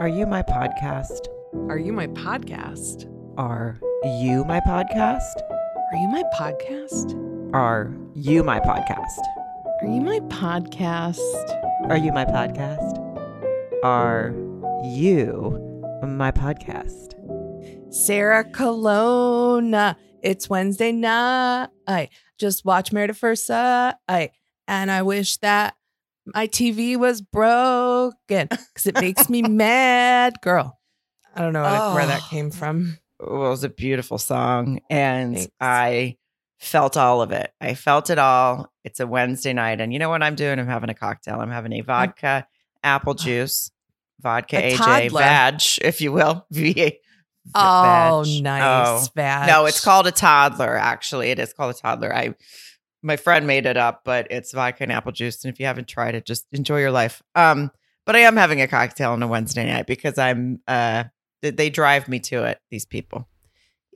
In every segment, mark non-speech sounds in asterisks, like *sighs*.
Are you my podcast? Are you my podcast? Are you my podcast? Are you my podcast? Are you my podcast? Are you my podcast? Are you my podcast? Are you my podcast? Sarah Colonna. It's Wednesday night. I just watched Married at First Sight. And I wish that my TV was broken because it makes me *laughs* mad. Girl, I don't know what- where that Oh. came from. Well, it was a beautiful song, and Thanks. I felt all of it. I felt it all. It's a Wednesday night, and you know what I'm doing? I'm having a cocktail. I'm having a oh. vodka apple juice, vodka A AJ toddler. vag, if you will. *laughs* V- Oh, vag. nice. Oh. Vag. No, it's called a toddler. Actually, it is called a toddler. I, my friend made it up, but it's vodka and apple juice. And if you haven't tried it, just enjoy your life. Um, but I am having a cocktail on a Wednesday night because I'm. Uh, they- drive me to it. These people.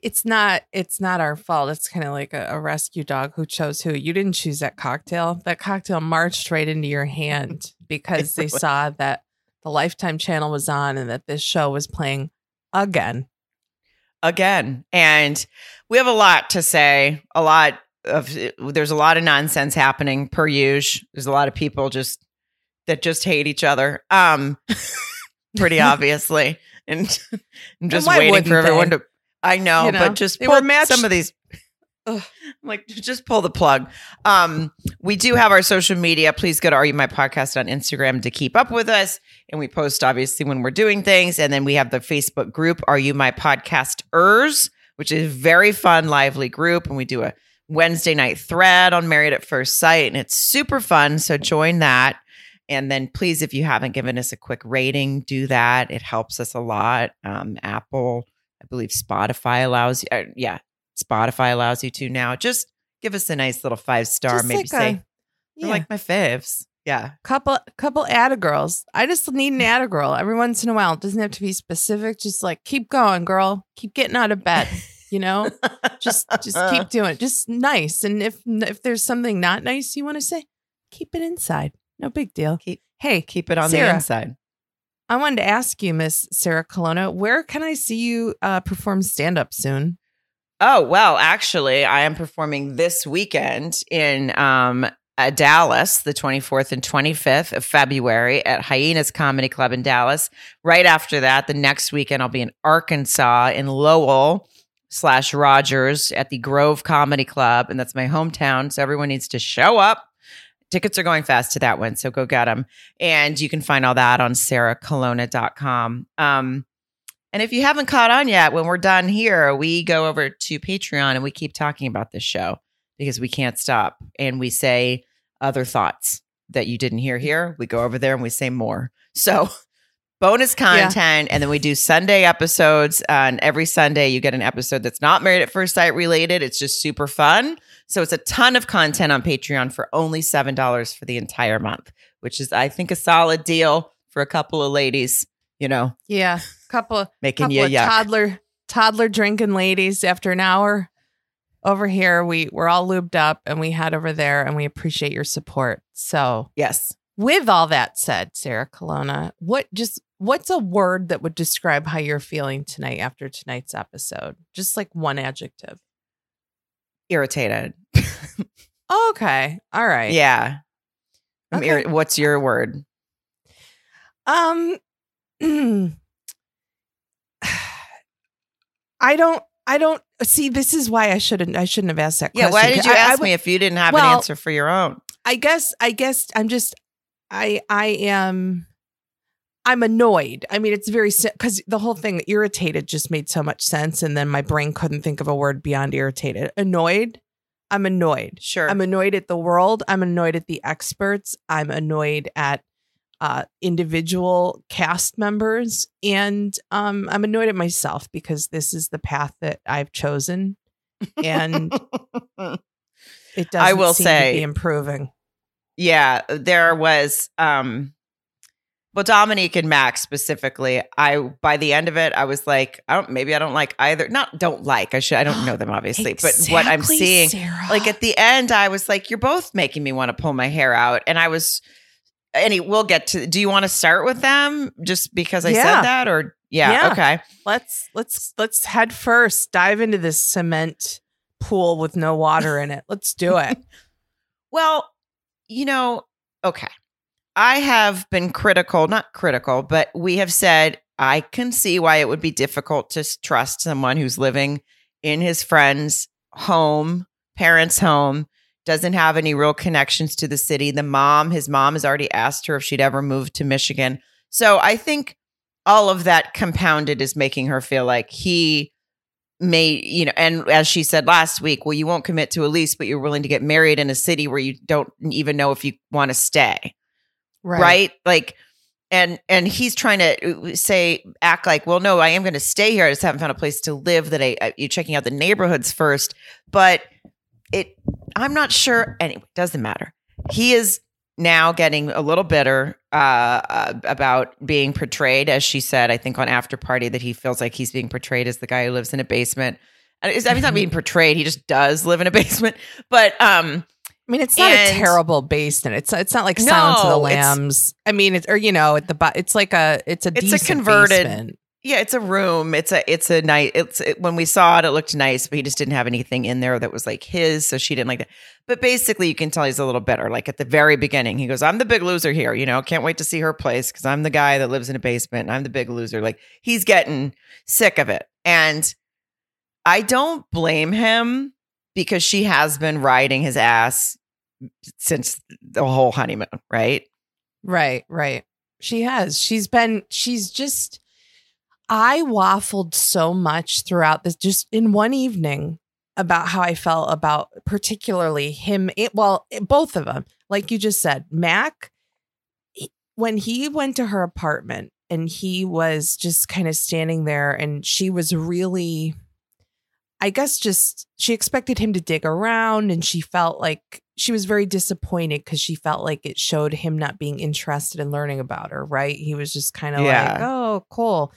it's not it's not our fault. It's kind of like a, a rescue dog who chose who. You didn't choose that cocktail. That cocktail marched right into your hand *laughs* because they saw that the Lifetime channel was on and that this show was playing again. again. And we have a lot to say. A lot of there's a lot of nonsense happening per usual. There's a lot of people just that just hate each other. Um, *laughs* pretty obviously, and I'm just why waiting for everyone they? to. I know, You know, but just pull some of these. Ugh. I'm like just pull the plug. Um, we do have our social media. Please go to Are You My Podcast on Instagram to keep up with us. And we post obviously when we're doing things. And then we have the Facebook group, Are You My Podcasters, which is a very fun, lively group. And we do a Wednesday night thread on Married at First Sight. And it's super fun. So join that. And then please, if you haven't given us a quick rating, do that. It helps us a lot. Um, Apple, I believe Spotify allows you. Uh, yeah, Spotify allows you to now. Just give us a nice little five star. Just Maybe like say a- "They're Yeah. like my faves. Yeah. couple couple Ada girls. I just need an *laughs* Ada girl every once in a while. It doesn't have to be specific. Just like keep going, girl. Keep getting out of bed. *laughs* You know, just just keep *laughs* doing it. Just nice. And if if there's something not nice you want to say, keep it inside. No big deal. Keep- hey, keep it on Sarah. the inside. I wanted to ask you, Miss Sarah Colonna, where can I see you uh, perform stand up soon? Oh, well, actually, I am performing this weekend in um, uh, Dallas, the 24th and 25th of February at Hyenas Comedy Club in Dallas. Right after that, the next weekend, I'll be in Arkansas in Lowell slash Rogers at the Grove Comedy Club. And that's my hometown. So everyone needs to show up. Tickets are going fast to that one. So go get them. And you can find all that on sarahcolonna.com. Um, and if you haven't caught on yet, when we're done here, we go over to Patreon and we keep talking about this show because we can't stop. And we say other thoughts that you didn't hear here. We go over there and we say more. So *laughs* bonus content. And then we do Sunday episodes. Uh, and every Sunday, you get an episode that's not Married at First Sight related. It's just super fun. So it's a ton of content on Patreon for only $7 for the entire month, which is, I think, a solid deal for a couple of ladies, you know, Yeah, couple making couple you of yuck. toddler toddler drinking ladies after an hour over here we we're all lubed up and we head over there and we appreciate your support so yes. With all that said sarah colonna what just what's a word that would describe how you're feeling tonight after tonight's episode just like one adjective Irritated. okay all right Yeah. I'm Okay. irri- What's your word? Um, *sighs* I don't. I don't see. This is why I shouldn't. I shouldn't have asked that Yeah. question. Yeah, why did you I- I ask would- me if you didn't have an answer for your own? I guess. I guess. I'm just. I. I am. I'm annoyed. I mean, it's very because the whole thing irritated just made so much sense, and then my brain couldn't think of a word beyond irritated. Annoyed. I'm annoyed. Sure. I'm annoyed at the world. I'm annoyed at the experts. I'm annoyed at uh, individual cast members, and um, I'm annoyed at myself because this is the path that I've chosen, and *laughs* it doesn't I will seem say- to be improving. Yeah. There was, um, well, Dominique and Max specifically. I by the end of it, I was like, I don't. Maybe I don't like either. Not don't like. I should. I don't know them *gasps* obviously, but what I'm seeing, Sarah. like at the end, I was like, you're both making me want to pull my hair out, and I was. any we'll get to do you want to start with them just because I Yeah. said that or yeah, Yeah. okay. Let's let's let's head first. Dive into this cement pool with no water in it. Let's do it. *laughs* Well, you know, okay. I have been critical, not critical, but we have said I can see why it would be difficult to trust someone who's living in his friend's home, parents' home, doesn't have any real connections to the city. The mom, his mom has already asked her if she'd ever moved to Michigan. So I think all of that compounded is making her feel like he may, you know, and as she said last week, well, you won't commit to a lease, but you're willing to get married in a city where you don't even know if you want to stay. Right. like and and he's trying to uh, say act like well no i am going to stay here. I just haven't found a place to live that i, I you're checking out the neighborhoods first. But it i'm not sure anyway doesn't matter. He is now getting a little bitter uh, uh about being portrayed as she said i think on after party that he feels like he's being portrayed as the guy who lives in a basement and it's, I mean, he's not being portrayed he just does live in a *laughs* basement but um I mean, it's not a terrible basement. It's it's not like Silence of the Lambs. I mean, it's or you know, at the bo- it's like a it's a It's a converted- basement. Yeah, it's a room. It's a it's a nice. It's it, when we saw it, it looked nice, but he just didn't have anything in there that was like his, so she didn't like that. But basically, you can tell he's a little bitter. Like at the very beginning, he goes, "I'm the big loser here. You know, can't wait to see her place because I'm the guy that lives in a basement. And I'm the big loser." Like he's getting sick of it, and I don't blame him because she has been riding his ass since the whole honeymoon, right? Right, right. She has. She's been, she's just, I waffled so much throughout this, just in one evening about how I felt about particularly him. It, well, it- both of them. Like you just said, Mack, he- when he went to her apartment and he was just kind of standing there and she was really, I guess, just she expected him to dig around and she felt like she was very disappointed because she felt like it showed him not being interested in learning about her, right? He was just kind of Yeah. like, oh, cool.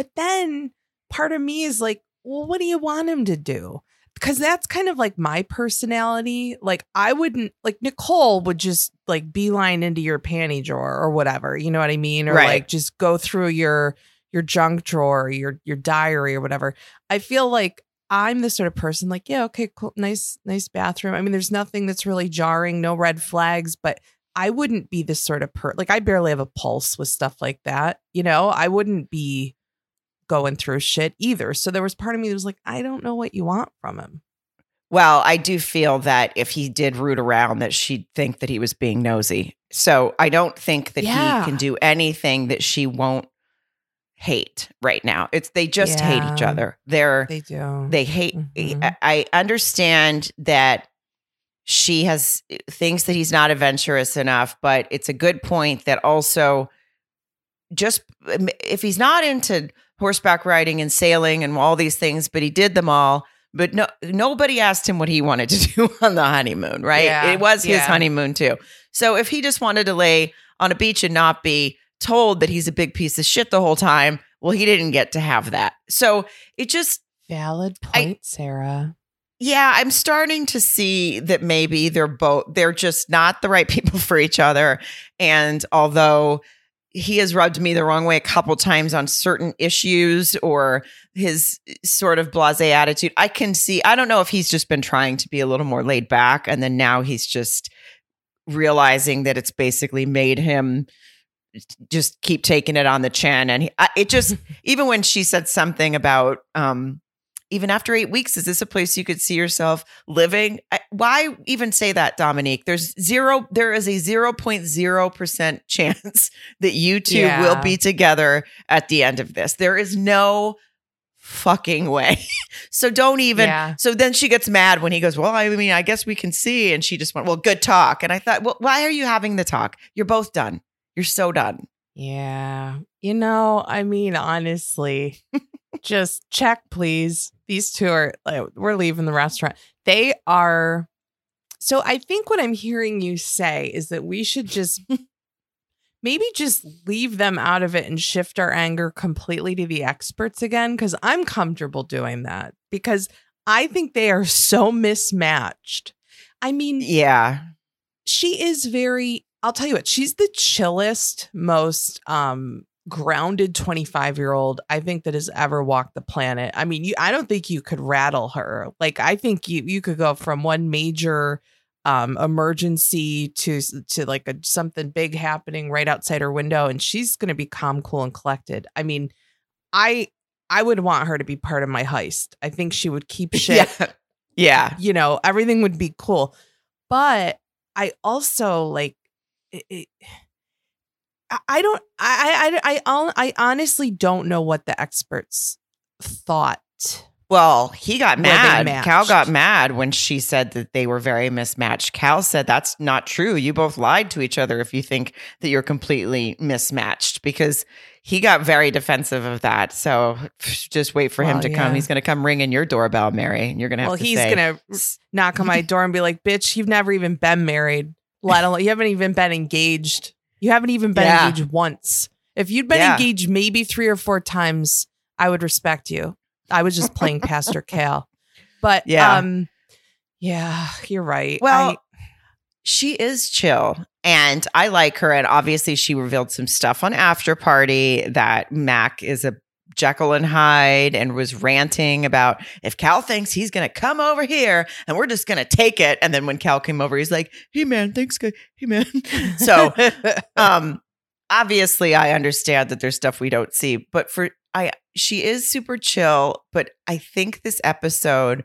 But then part of me is like, well, what do you want him to do? Because that's kind of like my personality. Like, I wouldn't, like, Nicole would just like beeline into your panty drawer or whatever. You know what I mean? Or Right. like just go through your, your junk drawer, your your diary or whatever. I feel like I'm the sort of person like, yeah, okay, cool, nice, nice bathroom. I mean, there's nothing that's really jarring, no red flags, but I wouldn't be this sort of per like I barely have a pulse with stuff like that. You know, I wouldn't be going through shit either. So there was part of me that was like, I don't know what you want from him. Well, I do feel that if he did root around, that she'd think that he was being nosy. So I don't think that Yeah. he can do anything that she won't hate right now. It's they just hate each other. They're They do. they hate. Mhm. I, I understand that she has eh, thinks that he's not adventurous enough, but it's a good point that also just eh, if he's not into horseback riding and sailing and all these things, but he did them all. But no, nobody asked him what he wanted to *laughs* do on the honeymoon, right? Yeah, it was his yeah. honeymoon too. So if he just wanted to lay on a beach and not be told that he's a big piece of shit the whole time, well, he didn't get to have that. So it just Valid I- point, Sarah. yeah, I'm starting to see that maybe they're both they're just not the right *laughs* people for each other. And although he has rubbed me the wrong way a couple times on certain issues or his sort of blasé attitude, I can see I don't know if he's just been trying to be a little more laid back and then now he's just realizing that it's basically made him just keep taking it on the chin and he, I, it just *laughs* even when she said something about um even after eight weeks, is this a place you could see yourself living? I, why even say that, Dominique? There's zero, there is a 0.0% *laughs* chance that you two Yeah. will be together at the end of this. There is no fucking way. *laughs* so don't even, Yeah. so then she gets mad when he goes, Well, I mean, I guess we can see. And she just went, Well, good talk. And I thought, Well, why are you having the talk? You're both done. You're so done. Yeah. You know, I mean, honestly, *laughs* just check, please. These two are, like, we're leaving the restaurant. They are. So I think what I'm hearing you say is that we should just *laughs* maybe just leave them out of it and shift our anger completely to the experts again. Cause I'm comfortable doing that because I think they are so mismatched. I mean, Yeah. she is very I'll tell you what, she's the chillest, most um grounded 25 year old I think that has ever walked the planet. I mean, you I don't think you could rattle her. Like I think you you could go from one major um emergency to to like a something big happening right outside her window and she's going to be calm, cool and collected. I mean, I I would want her to be part of my heist. I think she would keep *laughs* shit. Yeah. Yeah. You know, everything would be cool. But I also like it, it, I don't. I I I I honestly don't know what the experts thought. Well, he got mad. Cal got mad when she said that they were very mismatched. Cal said that's not true. You both lied to each other if you think that you're completely mismatched because he got very defensive of that. So just wait for him Well, to come. He's going to come ringing your doorbell, Mary, and you're going to have Well, to he's gonna knock on my door and be like, "Bitch, you've never even been married. Let *laughs* alone you haven't even been engaged. You haven't even been Yeah. engaged once. If you'd been Yeah. engaged maybe three or four times, I would respect you. I was just playing Pastor Cal, but Yeah. um, yeah, you're right. Well, I- she is chill and I like her. And obviously, she revealed some stuff on After Party that Mack is a Jekyll and Hyde and was ranting about if Cal thinks he's going to come over here and we're just going to take it. And then when Cal came over, he's like, hey, man, thanks. Guy. Hey, man. *laughs* so, um, obviously, I understand that there's stuff we don't see, but for I, she is super chill. But I think this episode,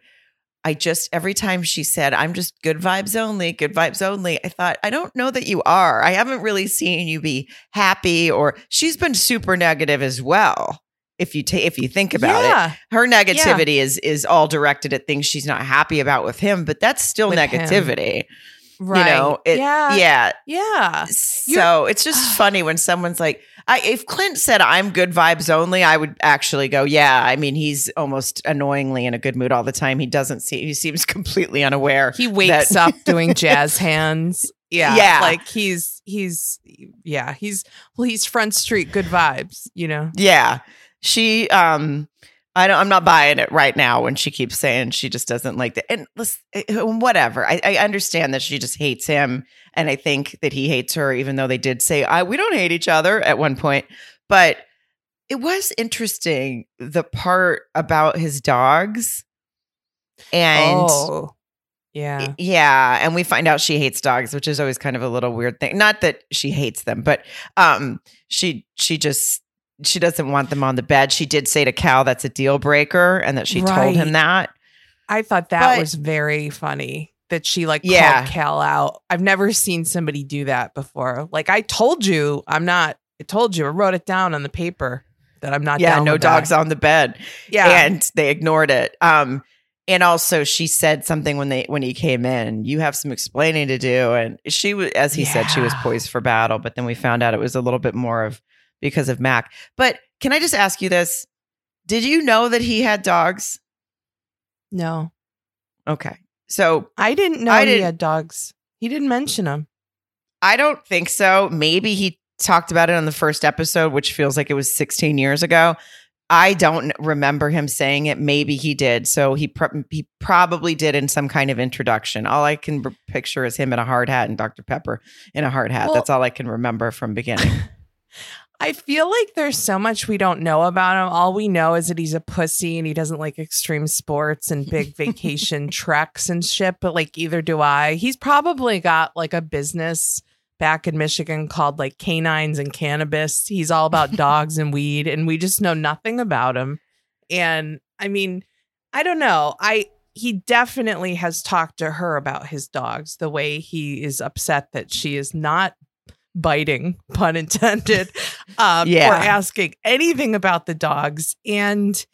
I just every time she said, "I'm just good vibes only, good vibes only," I thought, I don't know that you are. I haven't really seen you be happy, or she's been super negative as well. If you take, if you think about it, her negativity is is all directed at things she's not happy about with him, but that's still With him. negativity. right. You know, it, yeah, yeah. yeah. So it's just *sighs* funny when someone's like, I, if Clint said I'm good vibes only, I would actually go, yeah. I mean, he's almost annoyingly in a good mood all the time. He doesn't see, he seems *laughs* completely unaware. He wakes that- up *laughs* doing jazz hands. Yeah. Yeah. Like he's he's yeah, he's well, he's front street good vibes, you know. Yeah. She, um, I don't, I'm not buying it right now when she keeps saying she just doesn't like that. And listen, eh, whatever. I, I understand that she just hates him. And I think that he hates her, even though they did say, I, we don't hate each other at one point. But it was interesting the part about his dogs. And oh. Yeah. yeah, and we find out she hates dogs, which is always kind of a little weird thing. Not that she hates them, but um she she just she doesn't want them on the bed. She did say to Cal that's a deal breaker and that she told him that. I thought that But- was very funny that she like Yeah. called Cal out. I've never seen somebody do that before. Like I told you, I'm not I told you, I wrote it down on the paper that I'm not yeah, no dogs that. on the bed. Yeah. And they ignored it. Um and also she said something when they when he came in, you have some explaining to do and she was as he said she was poised for battle, but then we found out it was a little bit more of because of Mack. But can I just ask you this? Did you know that he had dogs? no. Okay. So I didn't know I he didn't- had dogs. He didn't mention them. I don't think so. Maybe he talked about it on the first episode, which feels like it was 16 years ago. I don't remember him saying it. Maybe he did. So he pr- he probably did in some kind of introduction. All I can r- picture is him in a hard hat and Dr. Pepper in a hard hat. Well- That's all I can remember from beginning. *laughs* I feel like there's so much we don't know about him. All we know is that he's a pussy and he doesn't like extreme sports and big *laughs* vacation treks and shit, but like either do I. He's probably got like a business back in Michigan called like Canines and Cannabis. He's all about *laughs* dogs and weed and we just know nothing about him. And I mean, I don't know. I he definitely has talked to her about his dogs, the way he is upset that she is not biting, pun intended, *laughs* um, Yeah. or asking anything about the dogs. And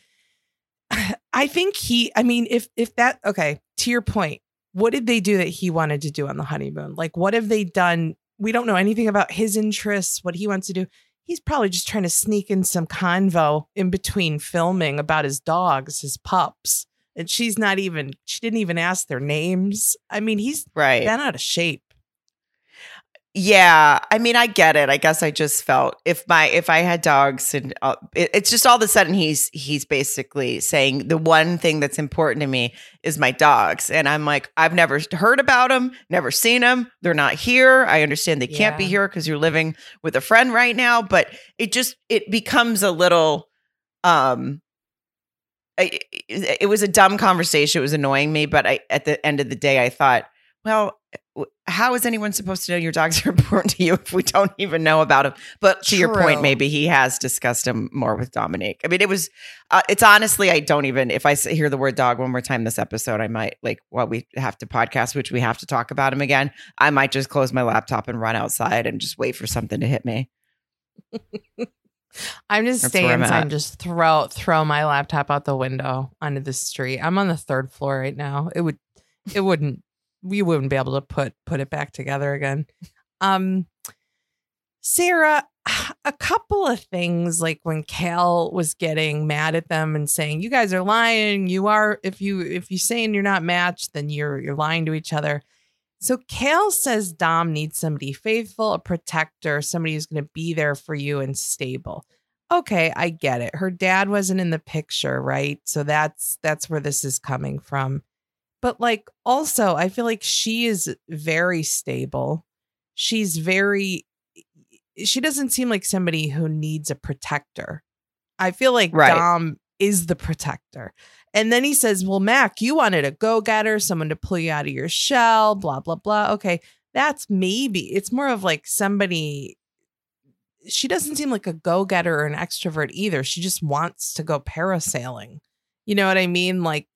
*sighs* I think he, I mean, if if that okay, to your point, what did they do that he wanted to do on the honeymoon? Like, what have they done? We don't know anything about his interests, what he wants to do. He's probably just trying to sneak in some convo in between filming about his dogs, his pups. And she's not even, she didn't even ask their names. I mean, he's right. been out of shape. Yeah, I mean, I get it. I guess I just felt if my if I had dogs, and uh, it, it's just all of a sudden he's he's basically saying the one thing that's important to me is my dogs, and I'm like, I've never heard about them, never seen them. They're not here. I understand they can't be here because you're living with a friend right now, but it just it becomes a little um. I, it it was a dumb conversation. It was annoying me, but I at the end of the day, I thought, well, how is anyone supposed to know your dogs *laughs* are important to you if we don't even know about them? But to your point, maybe he has discussed them more with Dominique. I mean, it was, uh, it's honestly, I don't even, if I hear the word dog one more time this episode, I might like, well, we have to podcast, which we have to talk about him again. I might just close my laptop and run outside and just wait for something to hit me. *laughs* I'm just That's stay I'm inside and just throw throw my laptop out the window onto the street. I'm on the third floor right now. It would it wouldn't we wouldn't be able to put put it back together again. Um Sarah, *sighs* a couple of things like when Cal was getting mad at them and saying, You guys are lying. You are if you if you saying you're not matched, then you're you're lying to each other. So Cal says Dom needs somebody faithful, a protector, somebody who's going to be there for you and stable. Okay, I get it. Her dad wasn't in the picture, right? So that's that's where this is coming from. But like also, I feel like she is very stable. She's very she doesn't seem like somebody who needs a protector. I feel like Right. Dom is the protector. And then he says, Well, Mack, you wanted a go getter, someone to pull you out of your shell, blah, blah, blah. Okay. That's maybe, it's more of like somebody, she doesn't seem like a go getter or an extrovert either. She just wants to go parasailing. You know what I mean? Like,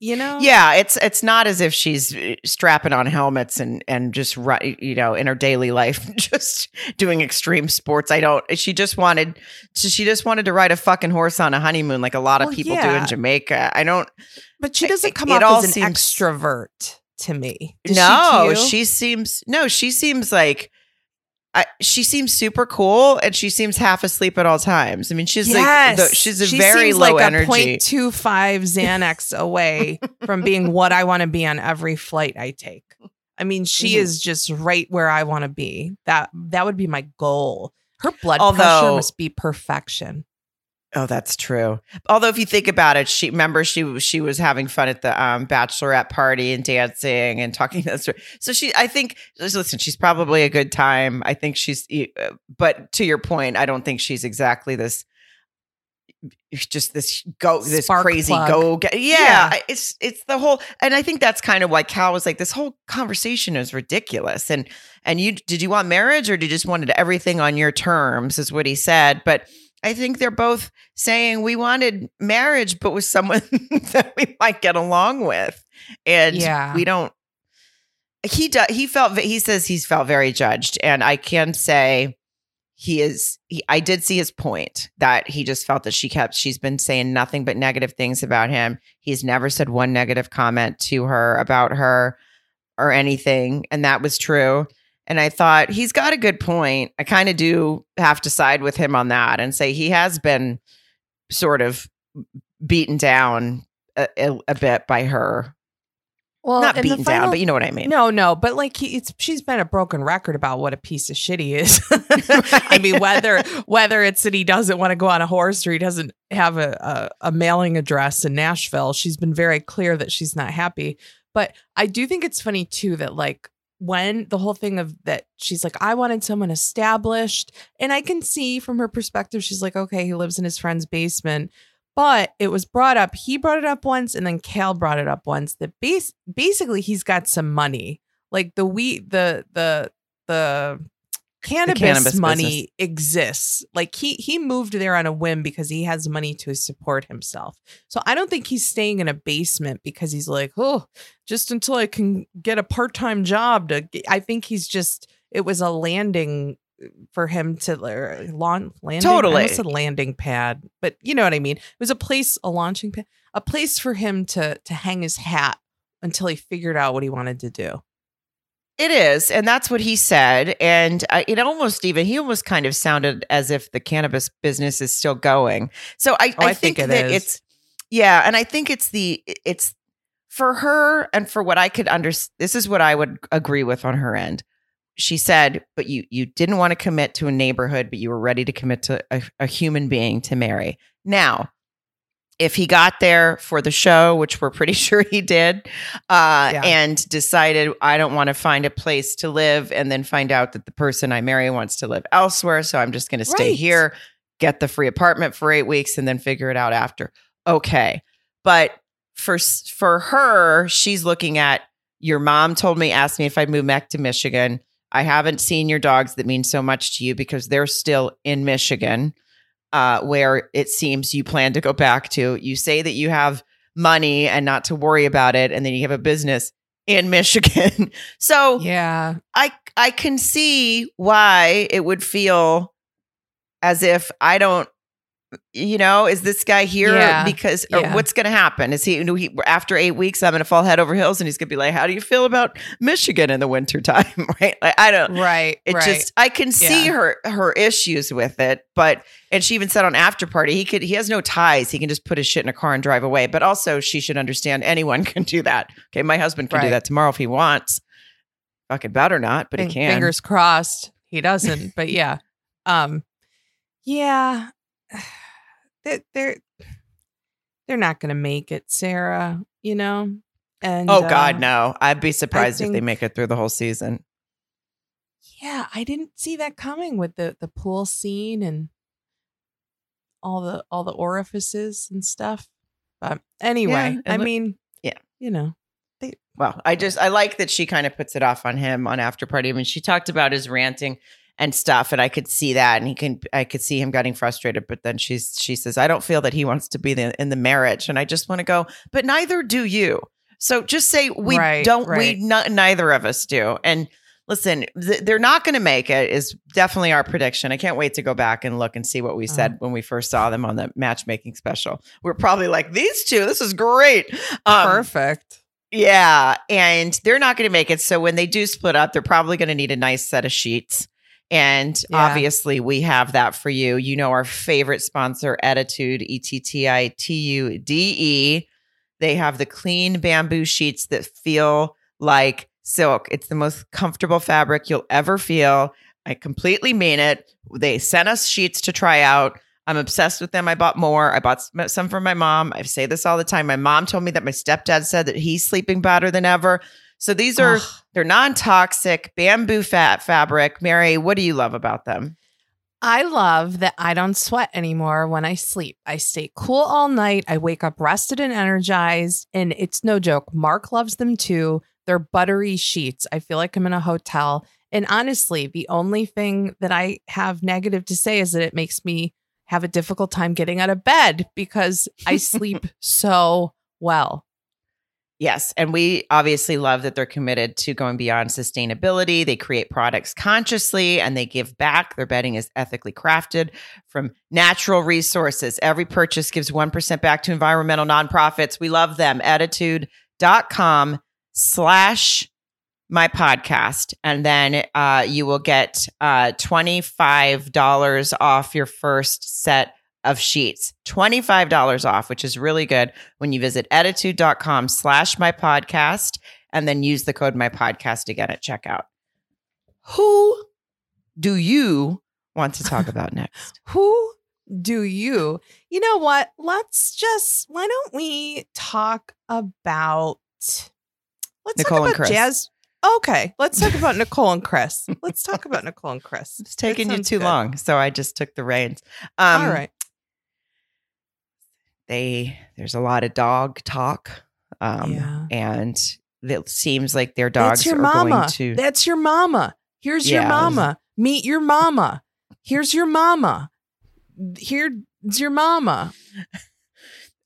you know? Yeah, it's it's not as if she's uh, strapping on helmets and and just you know in her daily life *laughs* just doing extreme sports. I don't. She just wanted she just wanted to ride a fucking horse on a honeymoon like a lot of Well, people do in Jamaica. I don't. But she doesn't come it off all as an seems- extrovert to me. Does no, she, she seems no. She seems like. I, she seems super cool and she seems half asleep at all times. I mean, she's like, the, she's a She very seems low like energy. A 0.25 Xanax *laughs* away from being what I want to be on every flight I take. I mean, she Mhm. is just right where I want to be. That that would be my goal. Her blood pressure must be perfection. Oh, that's true. Although, if you think about it, she remember she was she was having fun at the um, bachelorette party and dancing and talking. *laughs* That story. So she, I think, listen, she's probably a good time. I think she's, uh, but to your point, I don't think she's exactly this. Just this go, this Spark crazy plug. go. Get, yeah, Yeah. It's it's the whole, and I think that's kind of why Cal was like, this whole conversation is ridiculous. And and you did you want marriage or did you just wanted everything on your terms? Is what he said, but. I think they're both saying we wanted marriage, but with someone *laughs* that we might get along with, and Yeah. we don't. He does. He felt. He says he's felt very judged, and I can say he is. He, I did see his point that he just felt that she kept. She's been saying nothing but negative things about him. He's never said one negative comment to her about her or anything, and that was true. And I thought he's got a good point. I kind of do have to side with him on that and say he has been sort of beaten down a, a, a bit by her. Well, Not beaten down, but you know what I mean. No, no, but like he, it's she's been a broken record about what a piece of shit he is. *laughs* I mean, *laughs* whether whether it's that he doesn't want to go on a horse or he doesn't have a, a a mailing address in Nashville, she's been very clear that she's not happy. But I do think it's funny too that like when the whole thing of that she's like I wanted someone established, and I can see from her perspective she's like okay he lives in his friend's basement. But it was brought up. He brought it up once, and then Cal brought it up once. That base basically he's got some money, like the we the the the cannabis, cannabis money exists. Like he he moved there on a whim because he has money to support himself. So I don't think he's staying in a basement because he's like, oh, just until I can get a part time job to. I think he's just. It was a landing uh, for him to uh, lawn landing. Totally. almost said landing pad, but you know what I mean. It was a place, a launching pad, a place for him to to hang his hat until he figured out what he wanted to do. It is, and that's what he said. And uh, it almost even he almost kind of sounded as if the cannabis business is still going. So I, Oh, I, I think think, it that is. it's yeah, and I think it's the it's for her and for what I could understand. This is what I would agree with on her end. she said, but you you didn't want to commit to a neighborhood, but you were ready to commit to a, a human being to marry. Now, if he got there for the show, which we're pretty *laughs* sure he did, uh, Yeah. and decided I don't want to find a place to live, and then find out that the person I marry wants to live elsewhere, so I'm just going to stay Right. here, get the free apartment for eight weeks, and then figure it out after. Okay, but for for her, she's looking at your mom told me, asked me if I'd move back to Michigan. I haven't seen your dogs that mean so much to you because they're still in Michigan, uh, where it seems you plan to go back to. You say that you have money and not to worry about it, and then you have a business in *laughs* Michigan. so Yeah. I I can see why it would feel as if I don't you know, is this guy here Yeah. because or Yeah. what's going to happen? Is he, he after 8 weeks I'm going to fall head over heels and he's going to be like, "How do you feel about Michigan in the wintertime?" *laughs* right? Like I don't Right. it right. just I can see Yeah. her her issues with it, but and she even said on after party he could he has no ties. He can just put his shit in a car and drive away. But also she should understand anyone *laughs* can do that. Okay, my husband can do that tomorrow if he wants. Fucking better not, but he can. Fingers crossed he doesn't. but yeah. Um yeah. *sighs* They they're they're not gonna make it, Sarah, you know? And Oh God, uh, no! I'd be surprised if they make it through the whole season. Yeah, I didn't see that coming with the the pool scene and all the all the orifices and stuff. But anyway, and I look- mean, yeah. you know, Well, I just I like that she kind of puts it off on him on after party. I mean, she talked about his ranting and stuff, and I could see that, and he can I could see him getting frustrated. But then she's she says, I don't feel that he wants to be the, in the marriage, and I just want to go, but neither do you. So just say we Right, don't. right. We neither of us do. And listen, th- they're not going to make it. Is definitely our prediction. I can't wait to go back and look and see what we Uh-huh. said when we first saw them on the matchmaking special. We're probably like these two. This is great. Um, perfect. yeah, and they're not going to make it. So when they do split up, they're probably going to need a nice set of sheets. And Yeah. obviously, we have that for you. You know, our favorite sponsor, Ettitude, E T T I T U D E. They have the clean bamboo sheets that feel like silk. It's the most comfortable fabric you'll ever feel. I completely mean it. They sent us sheets to try out. I'm obsessed with them. I bought more. I bought some- some for my mom. I say this all the time. My mom told me that my stepdad said that he's sleeping better than ever. So these are Ugh. they're non-toxic bamboo fat fabric. Mary, what do you love about them? I love that I don't sweat anymore when I sleep. I stay cool all night. I wake up rested and energized. And it's no joke. Mark loves them too. They're buttery sheets. I feel like I'm in a hotel. And honestly, the only thing that I have negative to say is that it makes me have a difficult time getting out of bed because I *laughs* sleep so well. Yes. And we obviously love that they're committed to going beyond sustainability. They create products consciously and they give back. Their bedding is ethically crafted from natural resources. Every purchase gives 1% back to environmental nonprofits. We love them. Ettitude.com slash my podcast. And then uh, you will get uh, $25 off your first set of sheets. $25 off, which is really good when you visit ettitude.com slash my podcast and then use the code my podcast again at checkout. Who do you want to talk about *laughs* next? Who do you? You know what? Let's just, why don't we talk about, let's Nicole talk about jazz. Okay, let's talk about *laughs* Nicole and Chris. Let's talk about Nicole and Chris. It's taking you too good. long, so I just took the reins. Um, All right. They there's a lot of dog talk, um, Yeah. and it seems like their dogs That's your are mama. going to. That's your mama. Here's your mama. Meet your mama. Here's your mama. Here's your mama.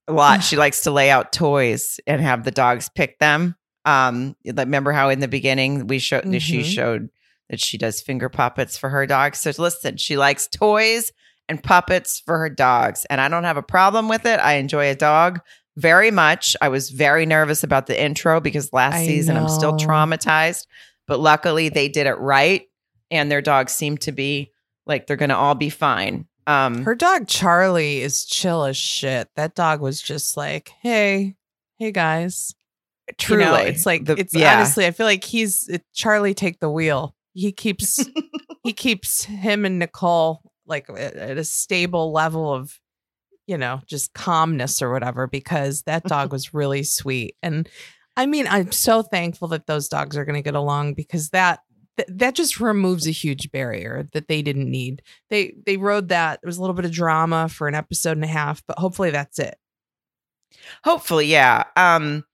a lot. She *sighs* likes to lay out toys and have the dogs pick them. Um, remember how in the beginning we showed she Mhm. showed that she does finger puppets for her dogs. So listen, she likes toys and puppets for her dogs, and I don't have a problem with it. I enjoy a dog very much. I was very nervous about the intro because last I season I'm still traumatized, but luckily they did it right, and their dogs seem to be like they're going to all be fine. Um, Her dog Charlie is chill as shit. That dog was just like, hey, hey guys. You truly, know, it's like the- it's yeah. honestly, I feel like he's Charlie take the wheel. he keeps *laughs* he keeps him and Nicole like at a stable level of you know just calmness or whatever because that dog *laughs* was really sweet and I mean I'm so thankful that those dogs are going to get along because that th- that just removes a huge barrier that they didn't need. They they rode that. There was a little bit of drama for an episode and a half, but hopefully that's it. Hopefully, yeah. Um,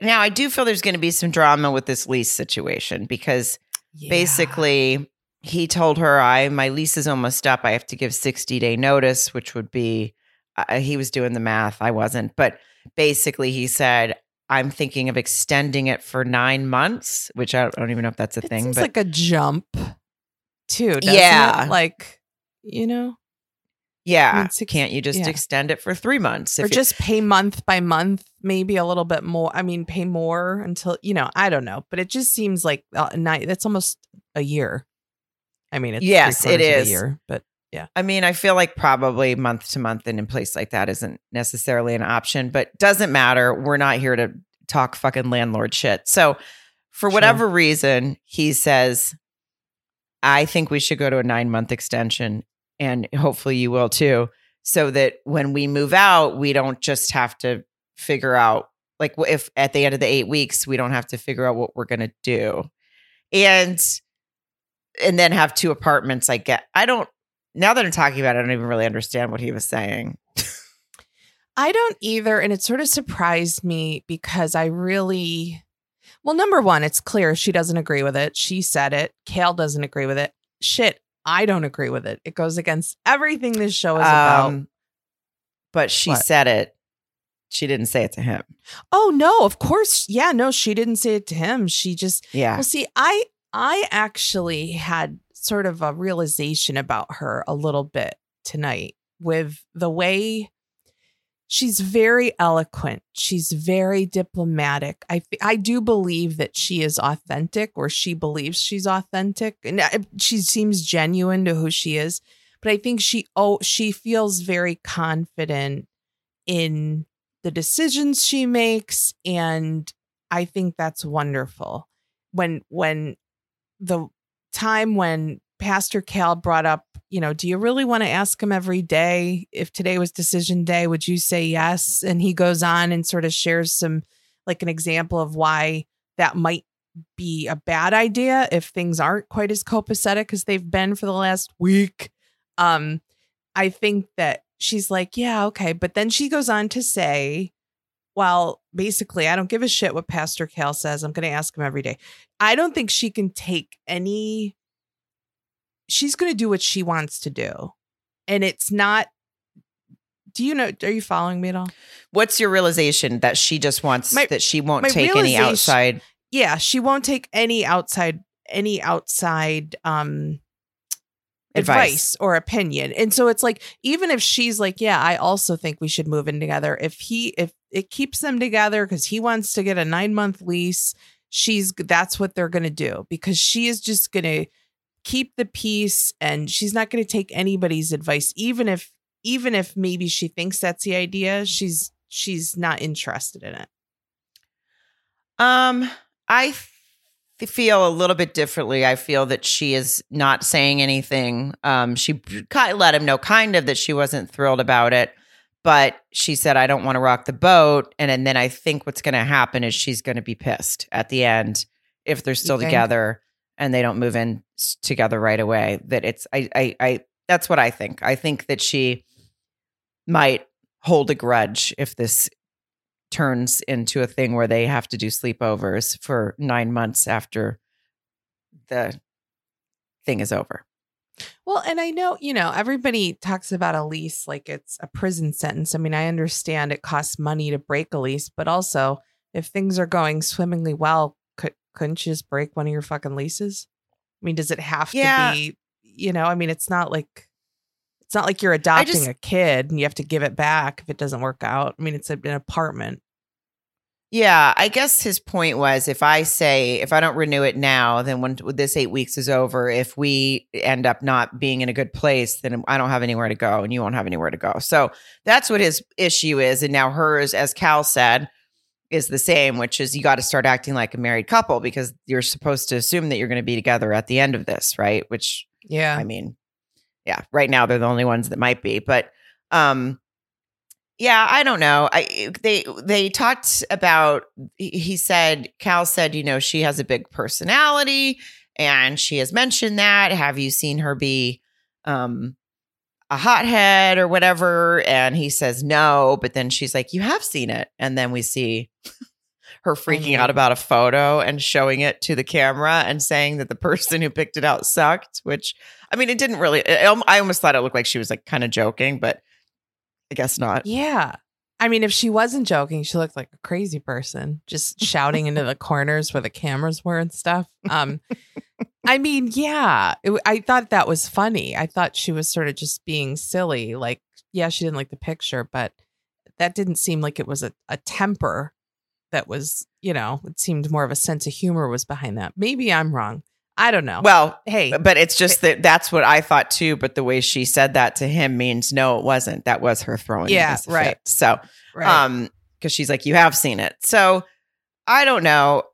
now I do feel there's going to be some drama with this lease situation because Yeah. basically he told her i my lease is almost up i have to give 60 day notice which would be uh, he was doing the math i wasn't but basically he said i'm thinking of extending it for nine months which i don't, I don't even know if that's a it thing seems but like a jump too. Yeah. it? like you know, yeah I mean, six- can't you just yeah. extend it for three months or just pay month by month, maybe a little bit more. I mean, pay more until you know. I don't know, but it just seems like uh, night. That's almost a year. I mean, it's Yes, it a year, but yeah, I mean, I feel like probably month to month and in place like that isn't necessarily an option, but doesn't matter. We're not here to talk fucking landlord shit. So, for Sure. whatever reason, he says, I think we should go to a nine month extension, and hopefully you will too, so that when we move out, we don't just have to figure out, like, if at the end of the eight weeks, we don't have to figure out what we're going to do. And, and then have two apartments. I get, I don't, now that I'm talking about it, I don't even really understand what he was saying. I don't either. And it sort of surprised me because I really, well, number one, it's clear she doesn't agree with it. She said it. Cal doesn't agree with it. Shit, I don't agree with it. It goes against everything this show is about. Um, but she What? said it. She didn't say it to him. Oh no, of course. Yeah, no, she didn't say it to him. She just Yeah. Well, see, I I actually had sort of a realization about her a little bit tonight with the way she's very eloquent. She's very diplomatic. I I do believe that she is authentic, or she believes she's authentic, and she seems genuine to who she is. But I think she oh she feels very confident in the decisions she makes, and I think that's wonderful. When when the time when Pastor Cal brought up, you know, do you really want to ask him every day if today was decision day? Would you say yes? And he goes on and sort of shares some, like an example of why that might be a bad idea if things aren't quite as copacetic as they've been for the last week. Um, I think that she's like, yeah, okay. But then she goes on to say, well, basically, I don't give a shit what Pastor Cal says. I'm going to ask him every day. I don't think she can take any. She's going to do what she wants to do. And it's not. Do you know? Are you following me at all? What's your realization that she just wants My- that she won't take any outside? Yeah, she won't take any outside any outside um Advice. advice. or opinion. And so it's like even if she's like, yeah, I also think we should move in together. If he if it keeps them together cuz he wants to get a 9-month lease, she's that's what they're going to do because she is just going to keep the peace and she's not going to take anybody's advice even if even if maybe she thinks that's the idea, she's she's not interested in it. Um, I f- feel a little bit differently. I feel that she is not saying anything. Um, she let him know kind of that she wasn't thrilled about it, but she said, "I don't want to rock the boat." And, and then I think what's going to happen is she's going to be pissed at the end if they're still together and they don't move in together right away. That it's I I I that's what I think. I think that she might hold a grudge if this turns into a thing where they have to do sleepovers for nine months after the thing is over. Well, and I know, you know, everybody talks about a lease like it's a prison sentence. I mean, I understand it costs money to break a lease, but also if things are going swimmingly well, could couldn't you just break one of your fucking leases? I mean, does it have Yeah. to be, you know, I mean, it's not like it's not like you're adopting just- a kid and you have to give it back if it doesn't work out. I mean, it's an apartment. Yeah, I guess his point was if I say if I don't renew it now, then when this eight weeks is over, if we end up not being in a good place, then I don't have anywhere to go, and you won't have anywhere to go. So that's what his issue is. And now hers, as Cal said, is the same, which is you got to start acting like a married couple because you're supposed to assume that you're going to be together at the end of this, right? Which Yeah. I mean, yeah, right now they're the only ones that might be, but um yeah, I don't know. I they they talked about he said Cal said, you know, she has a big personality and she has mentioned that. Have you seen her be um a hothead or whatever? And he says no, but then she's like, You have seen it. And then we see her freaking out Mhm. about a photo and showing it to the camera and saying that the person who picked it out sucked, which I mean, it didn't really, I almost thought it looked like she was like kind of joking, but I guess not. Yeah. I mean, if she wasn't joking, she looked like a crazy person, just *laughs* shouting into the corners where the cameras were and stuff. Um, *laughs* I mean, yeah, it, I thought that was funny. I thought she was sort of just being silly. Like, yeah, she didn't like the picture, but that didn't seem like it was a, a temper that was, you know, it seemed more of a sense of humor was behind that. Maybe I'm wrong. I don't know. Well, hey, but it's just that that's what I thought too. But the way she said that to him means no, it wasn't. That was her throwing. Yeah, a fit. right. So, right. um, because she's like, you have seen it. So, I don't know.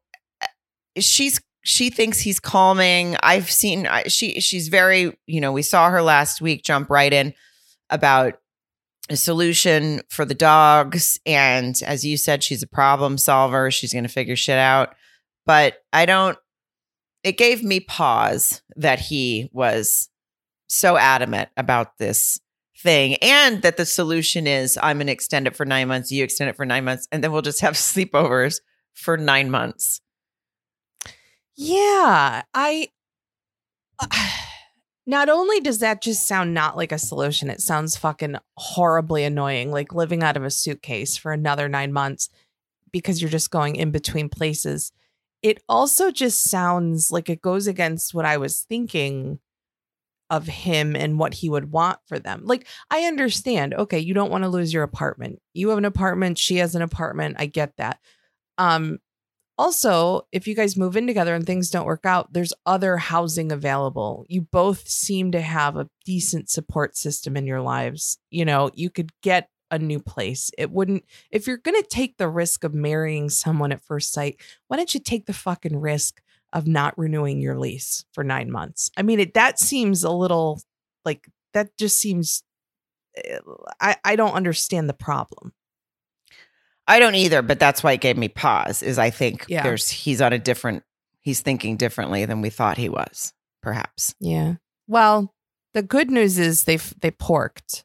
She's she thinks he's calming. I've seen she she's very you know we saw her last week jump right in about a solution for the dogs, and as you said, she's a problem solver. She's going to figure shit out. But I don't. It gave me pause that he was so adamant about this thing and that the solution is I'm going to extend it for nine months, you extend it for nine months, and then we'll just have *laughs* sleepovers for nine months. Yeah, I. *sighs* Not only does that just sound not like a solution, it sounds fucking horribly annoying, like living out of a suitcase for another nine months because you're just going in between places. It also just sounds like it goes against what I was thinking of him and what he would want for them. Like, I understand, okay, you don't want to lose your apartment. You have an apartment, she has an apartment. I get that. Um, also, if you guys move in together and things don't work out, there's other housing available. You both seem to have a decent support system in your lives. You know, you could get a new place. It wouldn't, if you're going to take the risk of marrying someone at first sight, why don't you take the fucking risk of not renewing your lease for nine months? I mean, it, that seems a little like that just seems, eh, I, I don't understand the problem. I don't either, but that's why it gave me pause. Is I think Yeah. there's he's on a different he's thinking differently than we thought he was, perhaps. Yeah. Well, the good news is they they porked.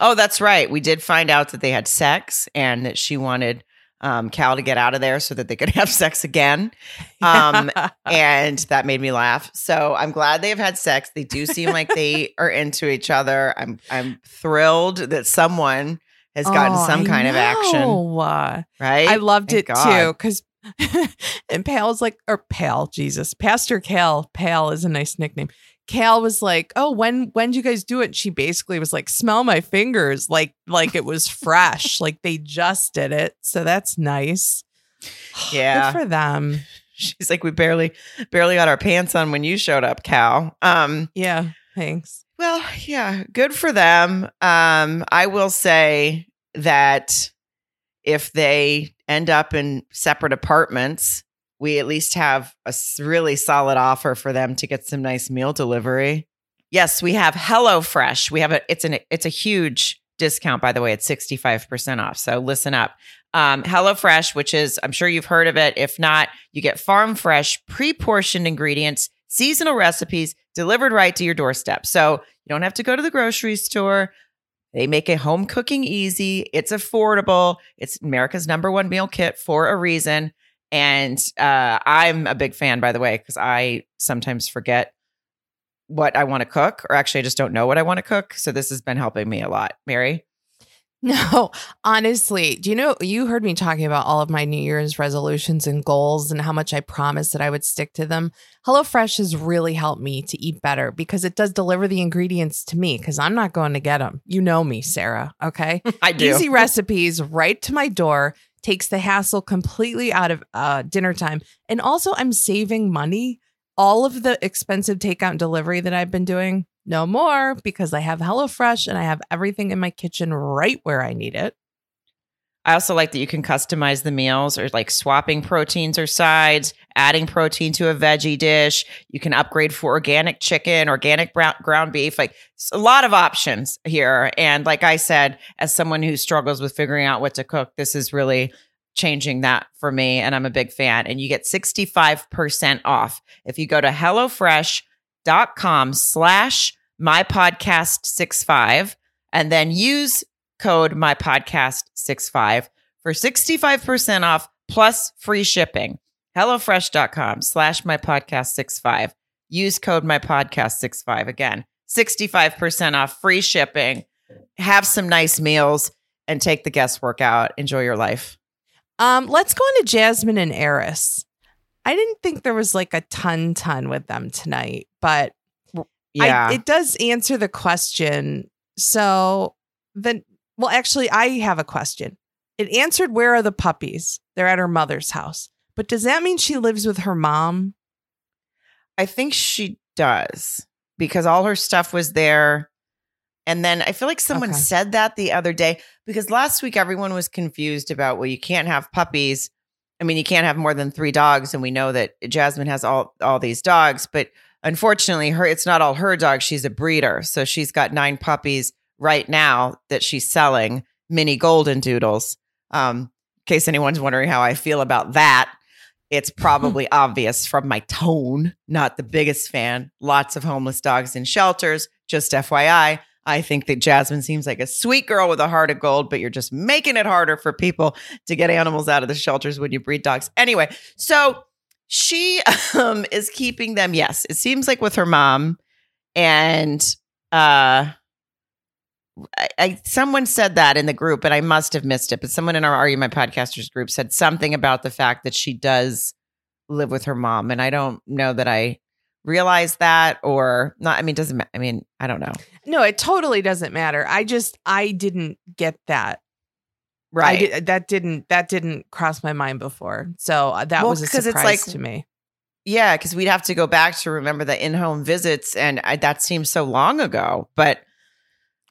Oh, that's right. We did find out that they had sex and that she wanted um, Cal to get out of there so that they could *laughs* have sex again. *laughs* Um, and that made me laugh. So I'm glad they have had sex. They do seem like they *laughs* are into each other. I'm I'm thrilled that someone has gotten Oh, some I kind of action. Right? I loved Thank it God. too because and Pal's like or Pal Jesus Pastor Cal Pal is a nice nickname. Cal was like, "Oh, when when did you guys do it?" And she basically was like, "Smell my fingers," like like it was fresh, *laughs* like they just did it. So that's nice. *sighs* Yeah. good for them. She's like, we barely barely got our pants on when you showed up, Cal. Um, Yeah, thanks. well, yeah, good for them. Um, I will say that if they end up in separate apartments, we at least have a really solid offer for them to get some nice meal delivery. Yes, we have HelloFresh. We have a it's an it's a huge discount by the way. It's 65% off. So listen up. Um, HelloFresh, which is I'm sure you've heard of it. If not, you get farm fresh, pre-portioned ingredients, seasonal recipes delivered right to your doorstep. So you don't have to go to the grocery store. They make it home cooking easy. It's affordable. It's America's number one meal kit for a reason. And uh, I'm a big fan, by the way, because I sometimes forget what I want to cook, or actually, I just don't know what I want to cook. So this has been helping me a lot. Mary? *laughs* No, honestly, do you know you heard me talking about all of my New Year's resolutions and goals and how much I promised that I would stick to them? HelloFresh has really helped me to eat better because it does deliver the ingredients to me because I'm not going to get them. You know me, Sarah. Okay. *laughs* I do. Easy *laughs* recipes right to my door takes the hassle completely out of uh, dinner time. And also, I'm saving money. All of the expensive takeout and delivery that I've been doing, no more because I have HelloFresh and I have everything in my kitchen right where I need it. I also like that you can customize the meals or like swapping proteins or sides, adding protein to a veggie dish. You can upgrade for organic chicken, organic brown, ground beef. Like a lot of options here. And like I said, as someone who struggles with figuring out what to cook, this is really changing that for me. And I'm a big fan. And you get 65% off if you go to HelloFresh.com slash my podcast 65 and then use code my podcast 65 for 65% off plus free shipping. HelloFresh.com slash my podcast 65. Use code my podcast 65 again. 65% off free shipping. Have some nice meals and take the guesswork out. Enjoy your life. Um, let's go into Jasmine and Airris. I didn't think there was like a ton ton with them tonight, but yeah, I, it does answer the question. So then well, actually, I have a question. It answered where are the puppies? They're at her mother's house. But does that mean she lives with her mom? I think she does because all her stuff was there. And then I feel like someone Okay. said that the other day because last week everyone was confused about, well, you can't have puppies. I mean, you can't have more than three dogs. And we know that Jasmine has all, all these dogs, but unfortunately, her it's not all her dogs. She's a breeder. So she's got nine puppies right now that she's selling, mini golden doodles. Um, in case anyone's wondering how I feel about that, it's *laughs* probably obvious from my tone. Not the biggest fan. Lots of homeless dogs in shelters. Just FYI, I think that Jasmine seems like a sweet girl with a heart of gold, but you're just making it harder for people to get animals out of the shelters when you breed dogs. Anyway, so she *laughs* um, is keeping them. Yes, it seems like with her mom, and uh, I, I someone said that in the group, and I must have missed it. But someone in our Are You My Podcasters group said something about the fact that she does live with her mom, and I don't know that I realized that or not. I mean, doesn't ma- I mean I don't know. No, it totally doesn't matter. I just I didn't get that. I Right? did, that didn't that didn't cross my mind before. So uh, that Well, was a 'cause it's like- to me. yeah, because we'd have to go back to remember the in-home visits, and I, that seems so long ago. But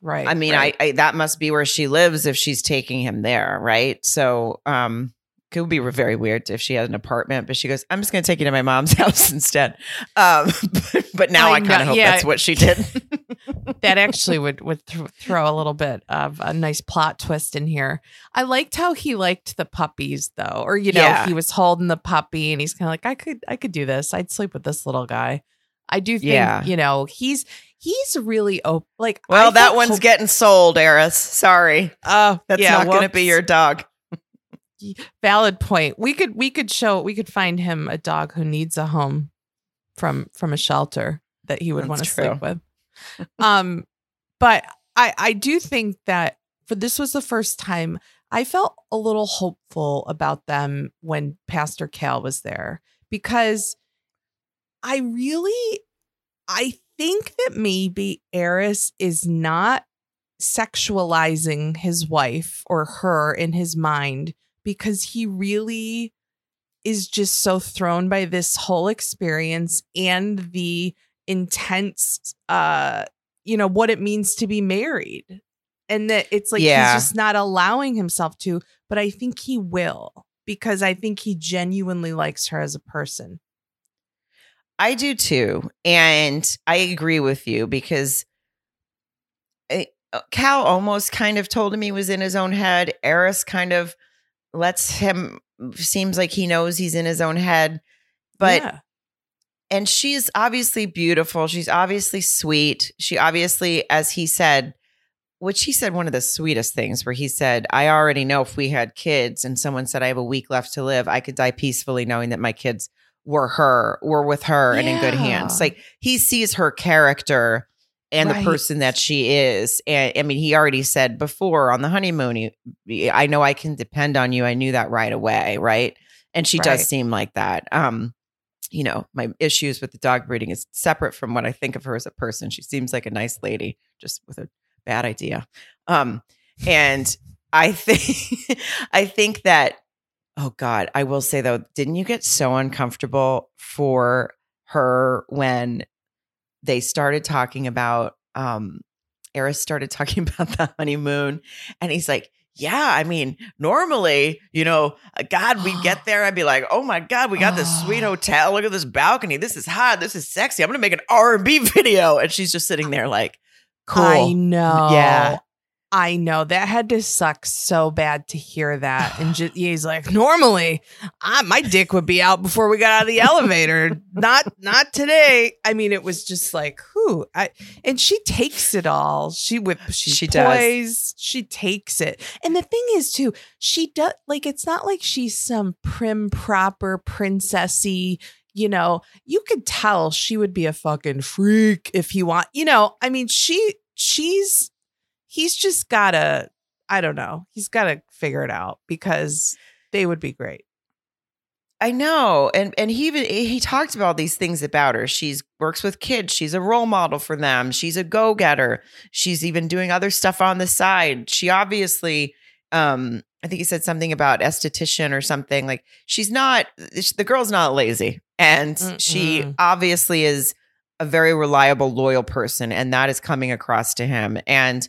Right. I mean, right. I, I that must be where she lives if she's taking him there, right? So, um, it would be very weird if she had an apartment, but she goes, "I'm just going to take you to my mom's *laughs* house instead." Um, but, but now I I, kind of hope yeah. that's what she did. *laughs* *laughs* that actually would would th- throw a little bit of a nice plot twist in here. I liked how he liked the puppies though, or you know, Yeah. he was holding the puppy and he's kind of like, I could I could do this. I'd sleep with this little guy. I do think Yeah. you know he's he's really open. Like well, I that one's hope- getting sold, Airris. Sorry, Oh, that's yeah, not going to be your dog. valid point. We could we could show we could find him a dog who needs a home from from a shelter that he would want to sleep with. um but I I do think that for this was the first time I felt a little hopeful about them when Pastor Cal was there because I really I think that maybe Airris is not sexualizing his wife or her in his mind because he really is just so thrown by this whole experience and the intense uh you know what it means to be married and that it's like Yeah. he's just not allowing himself to but i think he will because i think he genuinely likes her as a person I do too. And I agree with you because I- uh, Cal almost kind of told him he was in his own head. Airris kind of lets him, seems like he knows he's in his own head. But, Yeah. and she's obviously beautiful. She's obviously sweet. She obviously, as he said, which he said one of the sweetest things where he said, I already know if we had kids and someone said I have a week left to live, I could die peacefully knowing that my kids were her, were with her and in good hands. Like he sees her character and Right. the person that she is. And I mean, he already said before on the honeymoon, he, I know I can depend on you. I knew that right away. Right. And she Right. does seem like that. Um, you know, my issues with the dog breeding is separate from what I think of her as a person. She seems like a nice lady, just with a bad idea. Um, and I *laughs* think I think that oh God, I will say though, didn't you get so uncomfortable for her when they started talking about um Airris started *laughs* talking about the honeymoon and he's like, yeah, I mean, normally, you know, uh, God, we *gasps* get there, I'd be like, oh my God, we got this sweet hotel. Look at this balcony. This is hot. This is sexy. I'm gonna make an R and B *laughs* video, and she's just sitting there like, cool. I know. Yeah. I know that had to suck so bad to hear that. And *sighs* just, he's like, normally, I, my dick would be out before we got out of the elevator. not, not today. I mean, it was just like, who? I and she takes it all. She with she, She does. poised. She takes it. And the thing is, too, she does like it's not like she's some prim proper princessy. You know, you could tell she would be a fucking freak if you want. You know, I mean, she she's he's just gotta i don't know he's gotta figure it out because they would be great I know, and and he even he talked about these things about her. She's works with kids. She's a role model for them. She's a go getter. She's even doing other stuff on the side. She obviously, um, I think he said something about esthetician or something. Like she's not the girl's not lazy, and she Mm-mm. obviously is a very reliable, loyal person, and that is coming across to him. And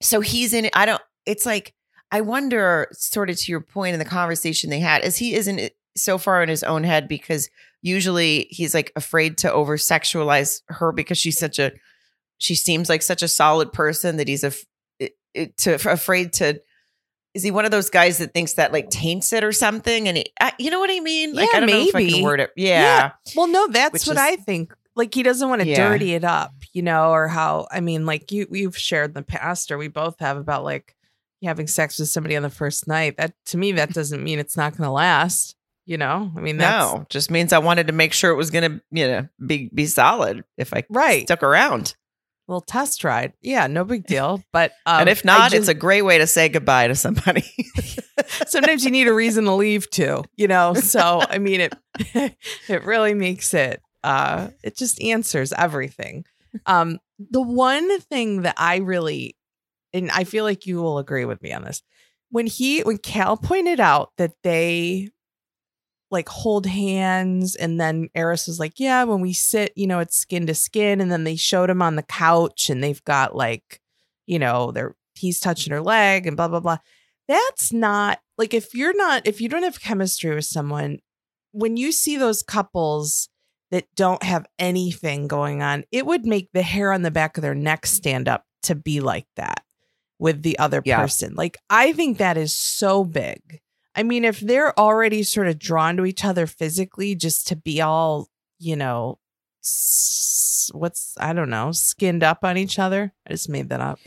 so he's in. I don't. It's like I wonder, sort of to your point in the conversation they had, is he isn't so far in his own head because usually he's like afraid to over sexualize her because she's such a she seems like such a solid person that he's it, to afraid to is he one of those guys that thinks that like taints it or something and he, I, you know what i mean like Yeah, i don't know if i maybe. can word it yeah, well no that's Which what is- i think like he doesn't want to Yeah. dirty it up you know or how i mean like you you've shared in the past or we both have about like having sex with somebody on the first night. That to me that doesn't mean it's not gonna last you know? I mean that's no just means i wanted to make sure it was gonna you know be be solid if i right. stuck around. Little test ride yeah no big *laughs* deal but um, and if not just- it's a great way to say goodbye to somebody. *laughs* Sometimes you need a reason to leave too you know? So i mean it *laughs* it really makes it uh it just answers everything. Um the one thing that i really and i feel like you will agree with me on this when he when cal pointed out that they like hold hands and then Airris was like yeah when we sit you know it's skin to skin and then they showed him on the couch and they've got like you know they're he's touching her leg and blah blah blah. That's not like if you're not if you don't have chemistry with someone when you see those couples that don't have anything going on it would make the hair on the back of their neck stand up to be like that with the other Yeah. person. Like i think that is so big. I mean if they're already sort of drawn to each other physically just to be all you know s- what's i don't know skinned up on each other i just made that up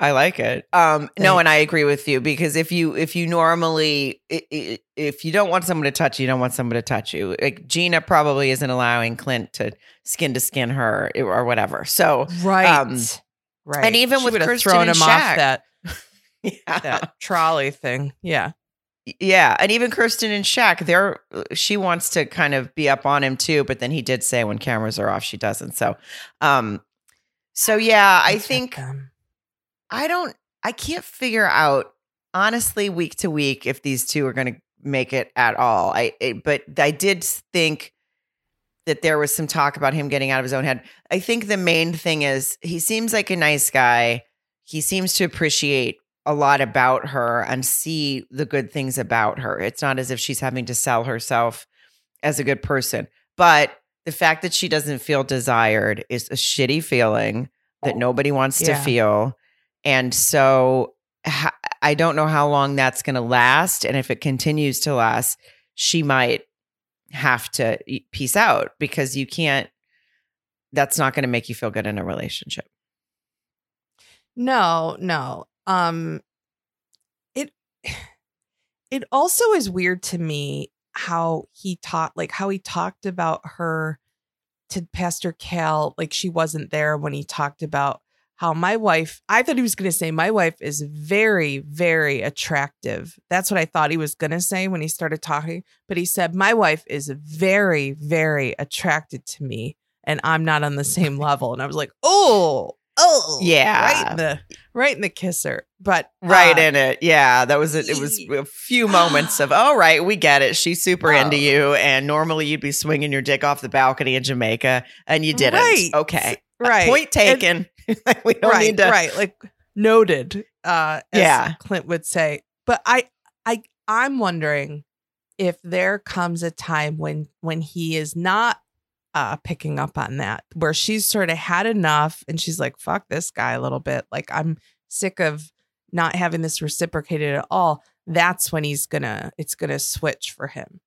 I like it. Um, no, and I agree with you because if you if you normally i- i- if you don't want someone to touch you, you don't want someone to touch you. Like Gina probably isn't allowing Clint to skin to skin her or whatever. So right Um, right and even She with Kirsten thrown and him off that *laughs* yeah, that trolley thing yeah yeah, and even Kirsten and Shaq, they're she wants to kind of be up on him too, but then he did say when cameras are off, she doesn't. So, um, so yeah, I at think them. I don't I can't figure out honestly week to week if these two are going to make it at all. I it, but I did think that there was some talk about him getting out of his own head. I think the main thing is he seems like a nice guy. He seems to appreciate a lot about her and see the good things about her. It's not as if she's having to sell herself as a good person. But the fact that she doesn't feel desired is a shitty feeling that oh, nobody wants to feel. And so I don't know how long that's going to last. And if it continues to last, she might have to peace out because you can't, that's not going to make you feel good in a relationship. No, no. Um it it also is weird to me how he taught like how he talked about her to Pastor Cal like she wasn't there when he talked about how my wife I thought he was going to say my wife is very very attractive. That's what I thought he was going to say when he started talking, but he said my wife is very very attracted to me and I'm not on the same *laughs* level and I was like, "Oh, oh." Yeah. Right in the right in the kisser. But Right uh, in it. Yeah. That was it. It was a few moments of, *gasps* oh, right, we get it. She's super into Oh. you. And normally you'd be swinging your dick off the balcony in Jamaica and you didn't. Right. Okay. right. Point taken. And- *laughs* taken. we don't right, need to. right. Like noted. uh as Yeah. Clint would say. But I I I'm wondering if there comes a time when when he is not uh picking up on that where she's sort of had enough and she's like fuck this guy a little bit like I'm sick of not having this reciprocated at all that's when he's gonna it's gonna switch for him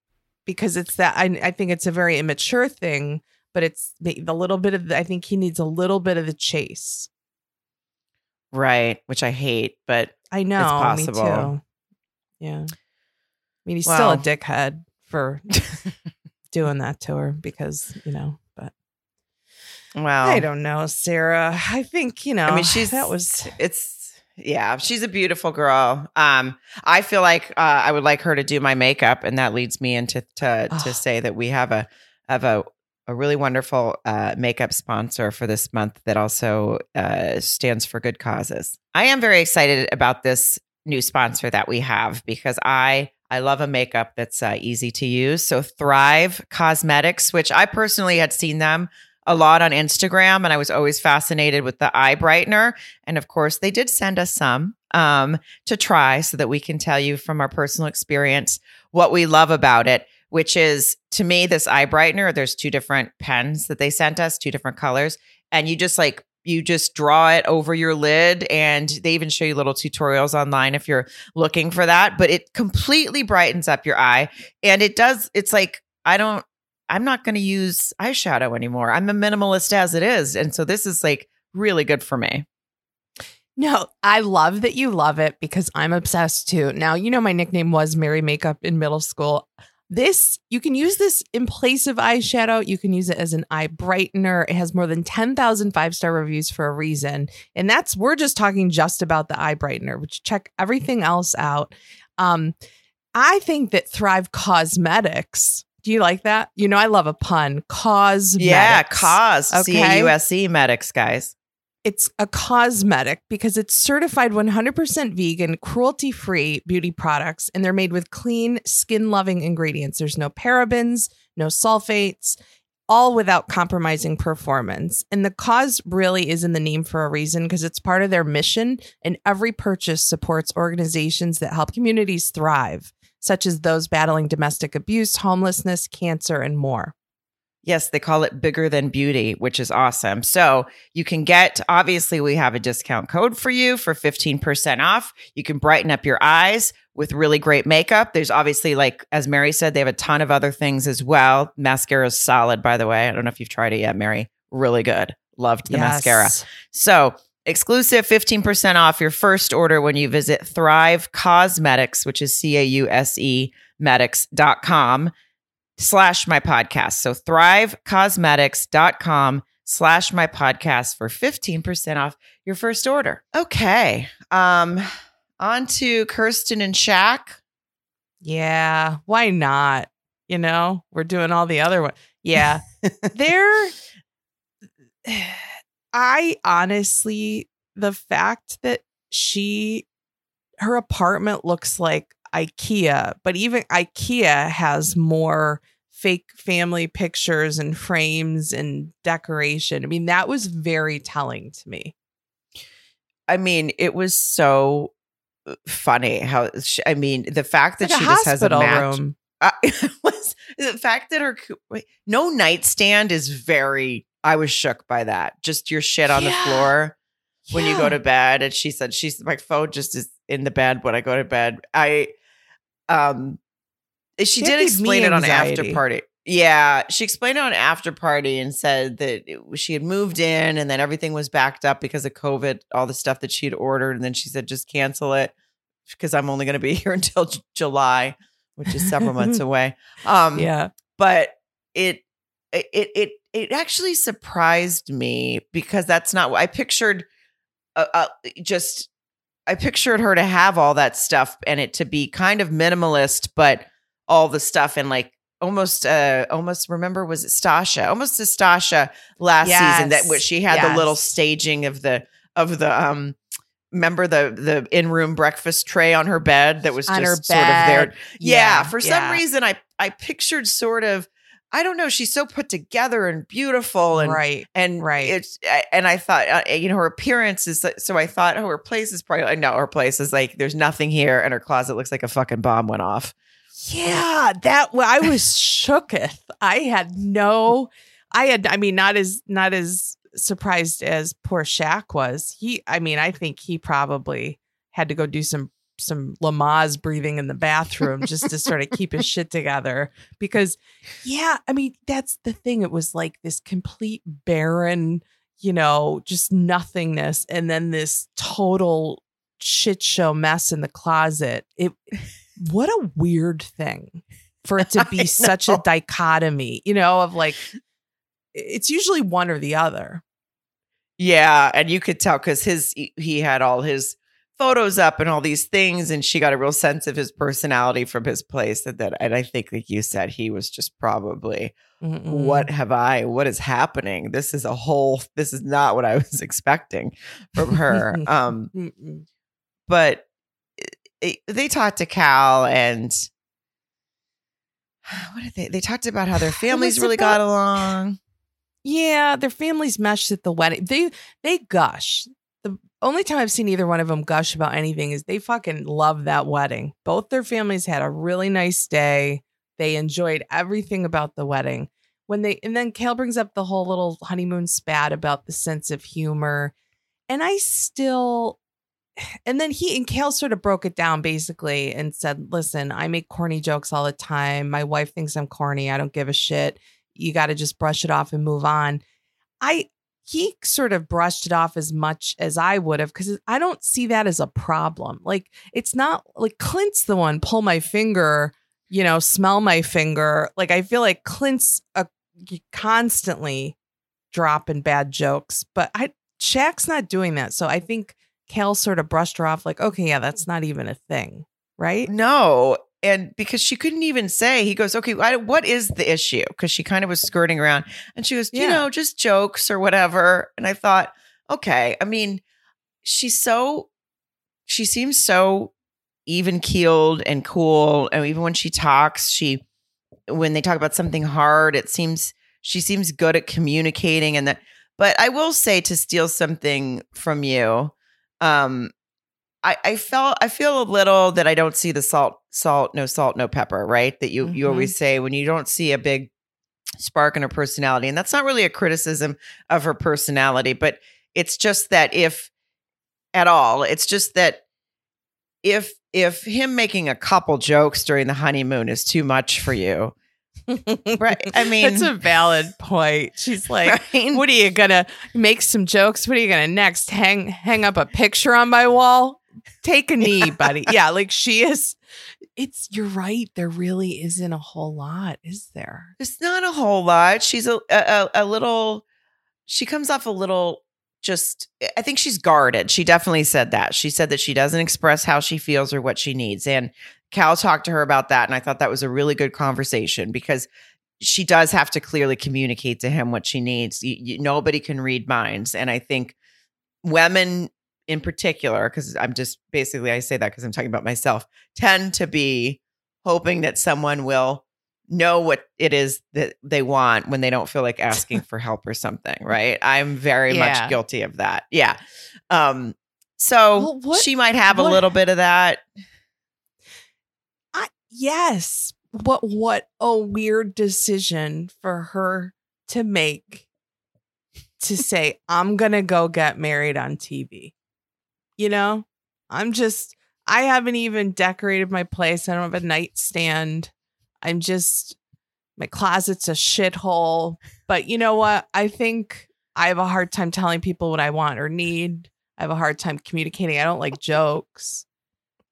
because it's that I, I think it's a very immature thing but it's the little bit of the, I think he needs a little bit of the chase Right, which I hate, but I know me possible. too yeah I mean he's still a dickhead for *laughs* doing that to her because you know but well, I don't know Sarah I think you know I mean, *sighs* she's that was it's yeah, she's a beautiful girl. Um, I feel like uh, I would like her to do my makeup, and that leads me into to Oh. to say that we have a have a a really wonderful uh, makeup sponsor for this month that also uh, stands for good causes. I am very excited about this new sponsor that we have because I I love a makeup that's uh, easy to use. So Thrive Causemetics, which I personally had seen them a lot on Instagram, and I was always fascinated with the eye brightener. And of course, they did send us some um, to try so that we can tell you from our personal experience what we love about it, which is to me, this eye brightener. There's two different pens that they sent us, two different colors. And you just like, you just draw it over your lid, and they even show you little tutorials online if you're looking for that. But it completely brightens up your eye. And it does, it's like, I don't, I'm not going to use eyeshadow anymore. I'm a minimalist as it is. And so this is like really good for me. No, I love that you love it because I'm obsessed too. Now, you know, my nickname was Mary Makeup in middle school. This, you can use this in place of eyeshadow. You can use it as an eye brightener. It has more than 10,000 five star reviews for a reason. And that's, we're just talking just about the eye brightener, which check everything else out. Um, I think that Thrive Causemetics, do you like that? You know, I love a pun. Causemetics. Yeah, cause Okay. C U S E medics, guys. It's a cosmetic because it's certified 100% vegan, cruelty free beauty products, and they're made with clean, skin loving ingredients. There's no parabens, no sulfates, all without compromising performance. And the cause really is in the name for a reason because it's part of their mission, and every purchase supports organizations that help communities thrive, such as those battling domestic abuse, homelessness, cancer, and more. Yes, they call it bigger than beauty, which is awesome. So you can get, obviously, we have a discount code for you for 15% off. You can brighten up your eyes with really great makeup. There's obviously, like, as Mary said, they have a ton of other things as well. Mascara is solid, by the way. I don't know if you've tried it yet, Mary. Really good. Loved the mascara. So exclusive 15% off your first order when you visit Thrive Causemetics, which is C A U S E medics.com slash my podcast. So thrivecausemetics.com slash my podcast for 15% off your first order. Okay. Um, on to Kirsten and Shaq. Yeah, why not? You know, we're doing all the other one. Yeah. *laughs* there I honestly the fact that she her apartment looks like IKEA, but even IKEA has more fake family pictures and frames and decoration. I mean, that was very telling to me. I mean, it was so uh, funny how she, I mean, the fact that Like she just has a match. room. Uh, *laughs* was the fact that her wait, no nightstand is very. I was shook by that. Just your shit on the floor when you go to bed. And she said she's my phone just is in the bed when I go to bed. I um she That did explain it on after party. Yeah, she explained it on after party and said that it, she had moved in and then everything was backed up because of COVID, all the stuff that she had ordered, and then she said just cancel it because I'm only going to be *laughs* here until J- July, which is several months *laughs* away. Um, Yeah. but it it it it actually surprised me because that's not what I pictured. Uh, uh, just I pictured her to have all that stuff and it to be kind of minimalist, but all the stuff and like almost uh almost remember was it Stasha almost a Stasha last season that Yes. where she had the little staging of the of the um remember the the in room breakfast tray on her bed that was On just sort of there bed. yeah, for some yeah. reason I I pictured sort of I don't know. She's so put together and beautiful, and right. and Right. It's and I thought, uh, you know, her appearance is so. I thought, oh, her place is probably no. Her place is like there's nothing here, and her closet looks like a fucking bomb went off. Yeah, that well, I was shooketh. I had no I had I mean not as not as surprised as poor Shaq was. He I mean, I think he probably had to go do some some Lamaze breathing in the bathroom just to sort of keep his shit together because yeah, I mean, that's the thing. It was like this complete barren, you know, just nothingness and then this total shit show mess in the closet. It what a weird thing for it to *laughs* be such a dichotomy, you know, of like it's usually one or the other. Yeah, and you could tell because his he- he had all his photos up and all these things, and she got a real sense of his personality from his place. And that, and I think, like you said, he was just probably, Mm-mm. what have I? What is happening? This is a whole. This is not what I was *laughs* expecting from her. um, *laughs* Mm-mm. but it, they talked to Cal and. *sighs* What did they? They talked about how their *sighs* families really about- got along. Yeah, their families meshed at the wedding. They they gush. Only time I've seen either one of them gush about anything is they fucking love that wedding. Both their families had a really nice day. They enjoyed everything about the wedding. When they and then Cal brings up the whole little honeymoon spat about the sense of humor. And I still and then he and Cal sort of broke it down basically and said, listen, I make corny jokes all the time. My wife thinks I'm corny. I don't give a shit you got to just brush it off and move on. I he sort of brushed it off as much as I would have because I don't see that as a problem. Like it's not like Clint's the one pull my finger, you know, smell my finger. Like I feel like Clint's a, constantly dropping bad jokes, but I Shaq's not doing that. So I think Cal sort of brushed her off like, okay, yeah, that's not even a thing, right? No. And because she couldn't even say, he goes, okay, I, what is the issue? Because she kind of was skirting around and she goes, you Yeah. know, just jokes or whatever. And I thought, okay, I mean, she's so, she seems so even keeled and cool. And even when she talks, she, when they talk about something hard, it seems, she seems good at communicating and that. But I will say to steal something from you, um, I, I felt I feel a little that I don't see the salt, salt, no salt, no pepper, right? That you you Mhm. always say when you don't see a big spark in her personality. And that's not really a criticism of her personality, but it's just that if at all, it's just that if if him making a couple jokes during the honeymoon is too much for you, right? *laughs* I mean That's a valid point. She's *laughs* like, right? what are you gonna make some jokes? What are you gonna next? Hang hang up a picture on my wall? Take a knee, buddy. Yeah, like she *laughs* is. It's you're right. There really isn't a whole lot, is there? It's not a whole lot. She's a, a a little. She comes off a little. Just, eh, I think she's guarded. She definitely said that. She said that she doesn't express how she feels or what she needs. And Cal talked to her about that, and I thought that was a really good conversation because she does have to clearly communicate to him what she needs. You, you- nobody can read minds, and I think women in particular, because I'm just basically I say that because I'm talking about myself, tend to be hoping that someone will know what it is that they want when they don't feel like asking *laughs* for help or something, right? I'm very Yeah. much guilty of that. Yeah. Um so Well, what- she might have a little bit of that. I yes. What what a weird decision for her to make to say, I'm gonna go get married on TV. You know? I'm just I haven't even decorated my place. I don't have a nightstand. I'm just my closet's a shithole. But you know what? I think I have a hard time telling people what I want or need. I have a hard time communicating. I don't like jokes.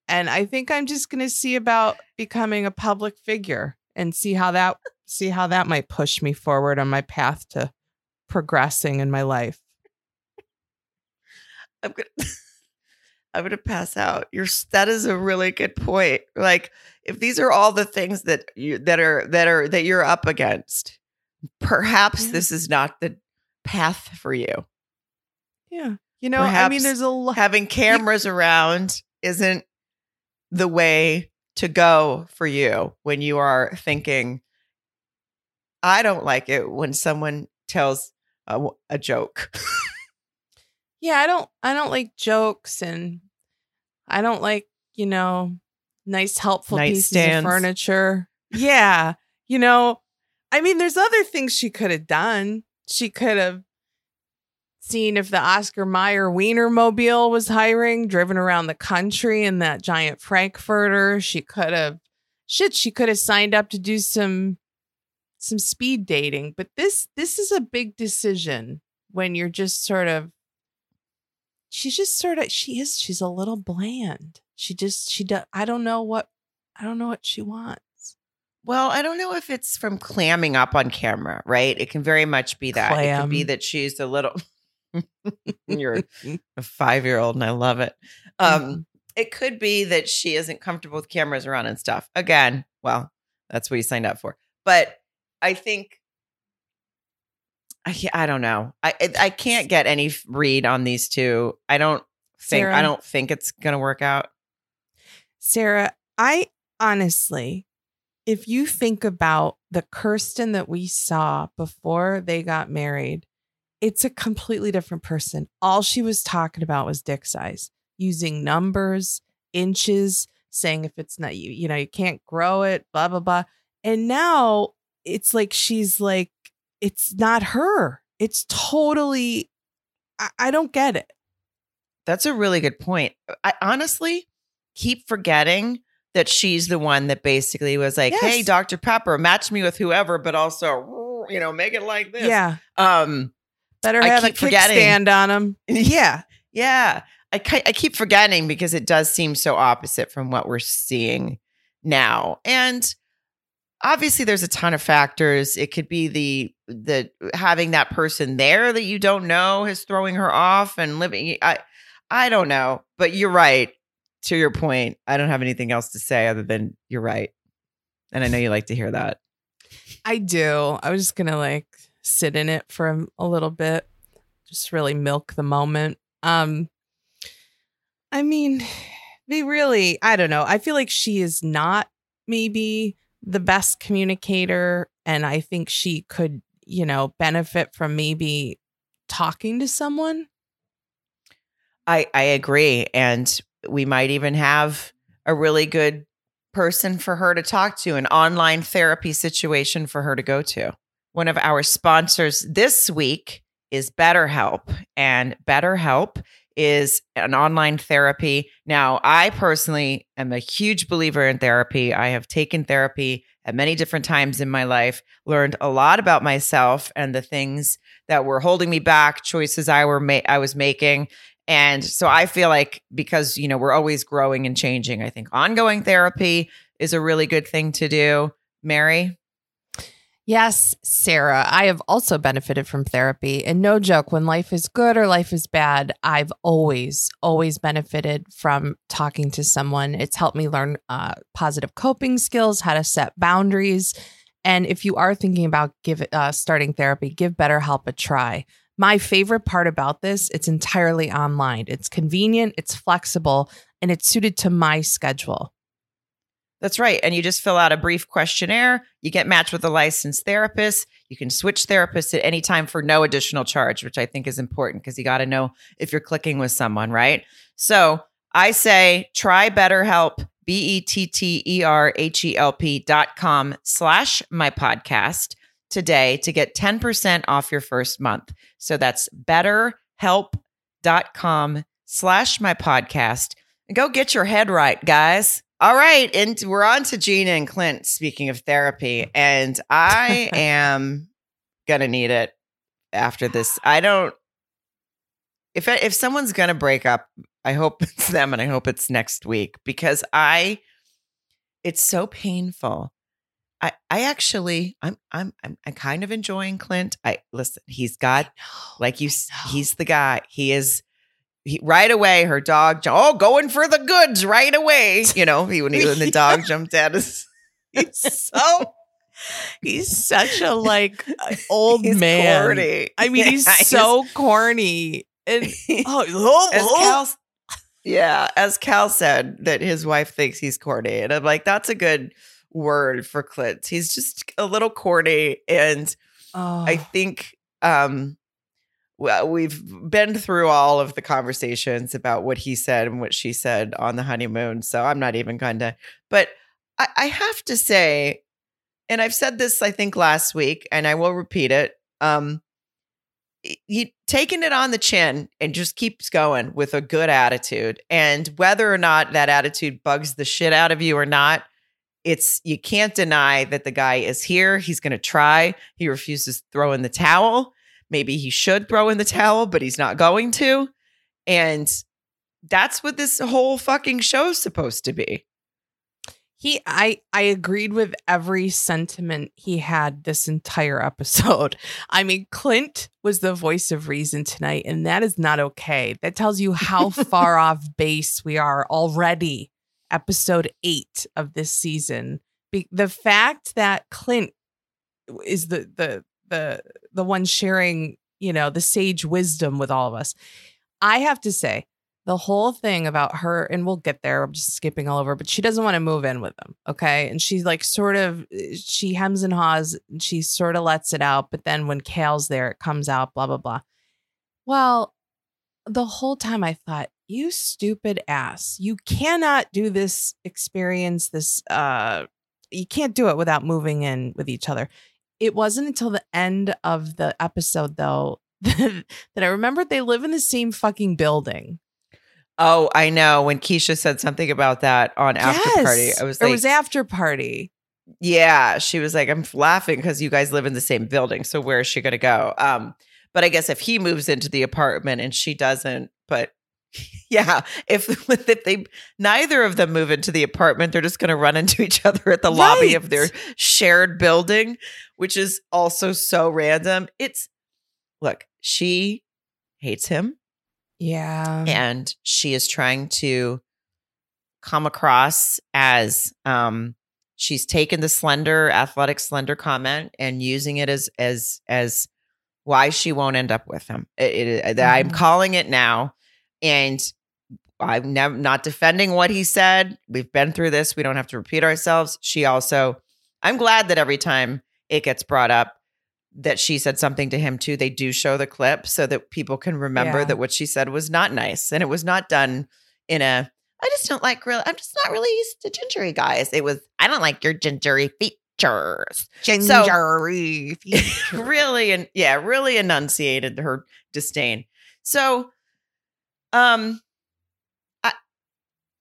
And I think I'm just going to see about becoming a public figure and see how that see how that might push me forward on my path to progressing in my life. I'm gonna *laughs* I'm gonna pass out. Your that is a really good point. Like if these are all the things that you that are that are that you're up against, perhaps Yeah. this is not the path for you. Yeah. You know, I mean there's a lot Having cameras around isn't the way to go for you when you are thinking I don't like it when someone tells a, a joke. *laughs* Yeah, I don't I don't like jokes and I don't like, you know, nice helpful pieces of furniture. Yeah. You know, I mean there's other things she could have done. She could have seen if the Oscar Mayer Wiener mobile was hiring, driven around the country in that giant Frankfurter. She could have shit, she could have signed up to do some some speed dating. But this this is a big decision when you're just sort of she's just sort of she is she's a little bland. She just she does I don't know what I don't know what she wants. Well, I don't know if it's from clamming up on camera, right? It can very much be that. It could be that she's a little. *laughs* You're a *laughs* five year old, and I love it. Um, Mhm. It could be that she isn't comfortable with cameras around and stuff. Again, well, that's what you signed up for. But I think. I, I don't know. I I- I can't get any read on these two. I don't think I don't think it's gonna work out. Sarah, I honestly, if you think about the Kirsten that we saw before they got married, it's a completely different person. All she was talking about was dick size, using numbers, inches, saying if it's not you, you know, you can't grow it, blah, blah, blah. And now it's like she's like, it's not her. It's totally, I, I don't get it. That's a really good point. I honestly keep forgetting that she's the one that basically was like, "Hey, Dr. Pepper, match me with whoever, but also, you know, make it like this." Yeah. Um. Better I have a kickstand on him. *laughs* Yeah. Yeah. I I keep forgetting because it does seem so opposite from what we're seeing now, and obviously there's a ton of factors. It could be the the having that person there that you don't know is throwing her off and living. I I don't know, but you're right. To your point, I don't have anything else to say other than you're right, and I know you like to hear that. I do. I was just gonna like sit in it for a, little bit, just really milk the moment. Um, I mean, *sighs* they really. I don't know. I feel like she is not maybe the best communicator, and I think she could, you know, benefit from maybe talking to someone. I I agree, and we might even have a really good person for her to talk to, an online therapy situation for her to go to. One of our sponsors this week is BetterHelp, and BetterHelp is an online therapy. Now, I personally am a huge believer in therapy. I have taken therapy at many different times in my life, learned a lot about myself and the things that were holding me back, choices I were ma- I was making. And so I feel like because, you know, we're always growing and changing, I think ongoing therapy is a really good thing to do. Mary? Yes, Sarah. I have also benefited from therapy. And no joke, when life is good or life is bad, I've always, always benefited from talking to someone. It's helped me learn uh, positive coping skills, how to set boundaries. And if you are thinking about give uh, starting therapy, give BetterHelp a try. My favorite part about this, it's entirely online. It's convenient, it's flexible, and it's suited to my schedule. That's right. And you just fill out a brief questionnaire. You get matched with a licensed therapist. You can switch therapists at any time for no additional charge, which I think is important because you got to know if you're clicking with someone, right? So I say try BetterHelp, B E T T E R H E L P dot com slash my podcast today to get 10% off your first month. So that's betterhelp.com slash my podcast. Go get your head right, guys. All right. And we're on to Gina and Clint, speaking of therapy. And I *laughs* am going to need it after this. I don't, if, if someone's going to break up, I hope *laughs* it's them and I hope it's next week because I, it's so painful. I, I actually, I'm, I'm, I'm, I'm kind of enjoying Clint. I listen, he's got, like you, he's the guy. He is, he, right away, her dog, oh, going for the goods right away. You know, he, when, he, when the *laughs* dog jumped at us. He's so he's such a like old He's man. corny. I mean, he's Yeah, *laughs* so corny. And *laughs* oh, as oh, Cal, yeah, as Cal said that his wife thinks he's corny, and I'm like, that's a good word for Clint. He's just a little corny and Oh, I think um we've been through all of the conversations about what he said and what she said on the honeymoon. So I'm not even going to, but I, I have to say, and I've said this, I think, last week, and I will repeat it. Um, he taking it on the chin and just keeps going with a good attitude. And whether or not that attitude bugs the shit out of you or not, it's you can't deny that the guy is here. He's going to try. He refuses to throw in the towel. Maybe he should throw in the towel, but he's not going to. And that's what this whole fucking show's supposed to be. he I I agreed with every sentiment he had this entire *laughs* episode. I mean, Clint was the voice of reason tonight, and that is not okay. That tells you how *laughs* far off base we are already. Episode eight of this season. Be- the fact that Clint is the the the the one sharing, you know, the sage wisdom with all of us. I have to say, the whole thing about her, and we'll get there. I'm just skipping all over, but she doesn't want to move in with them. Okay. And she's like, sort of, she hems and haws, and she sort of lets it out. But then when Cal's there, it comes out, blah, blah, blah. Well, the whole time I thought, you stupid ass, you cannot do this experience, this, uh, you can't do it without moving in with each other. It wasn't until the end of the episode, though, *laughs* that I remembered they live in the same fucking building. Oh, I know. When Keshia said something about that on After Party, I was like, it was after party. Yeah, she was like, I'm laughing because you guys live in the same building. So where is she going to go? Um, but I guess if he moves into the apartment and she doesn't, but *laughs* yeah, if *laughs* if they neither of them move into the apartment, they're just going to run into each *laughs* other at the lobby of their shared building, which is also so random. It's look, she hates him Yeah. and she is trying to come across as um she's taken the slender athletic slender comment and using it as as as why she won't end up with him it, it- i'm Mhm. calling it now and i'm never not defending what he said we've been through this we don't have to repeat ourselves she also i'm glad that every time it gets brought up that she said something to him too they do show the clip so that people can remember Yeah. that what she said was not nice and it was not done in a I just don't like real. I'm just not really used to gingery guys. It was I don't like your gingery features. Gingery. *laughs* really and yeah, really enunciated her disdain. So, um, I,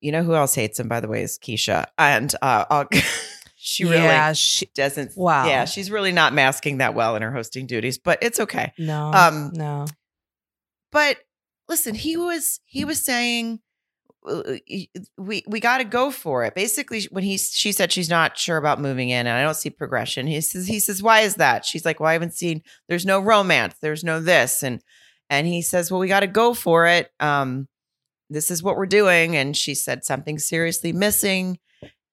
you know who else hates him by the way is Keshia, and uh, I'll, *laughs* she really yeah, she, doesn't. Wow. yeah, she's really not masking that well in her hosting duties, but it's okay. no, Um, no. but listen he was he was saying uh, we we got to go for it basically when he she said she's not sure about moving in and i don't see progression he says he says why is that she's like well i haven't seen there's no romance there's no this and and he says well we got to go for it um this is what we're doing and she said something seriously missing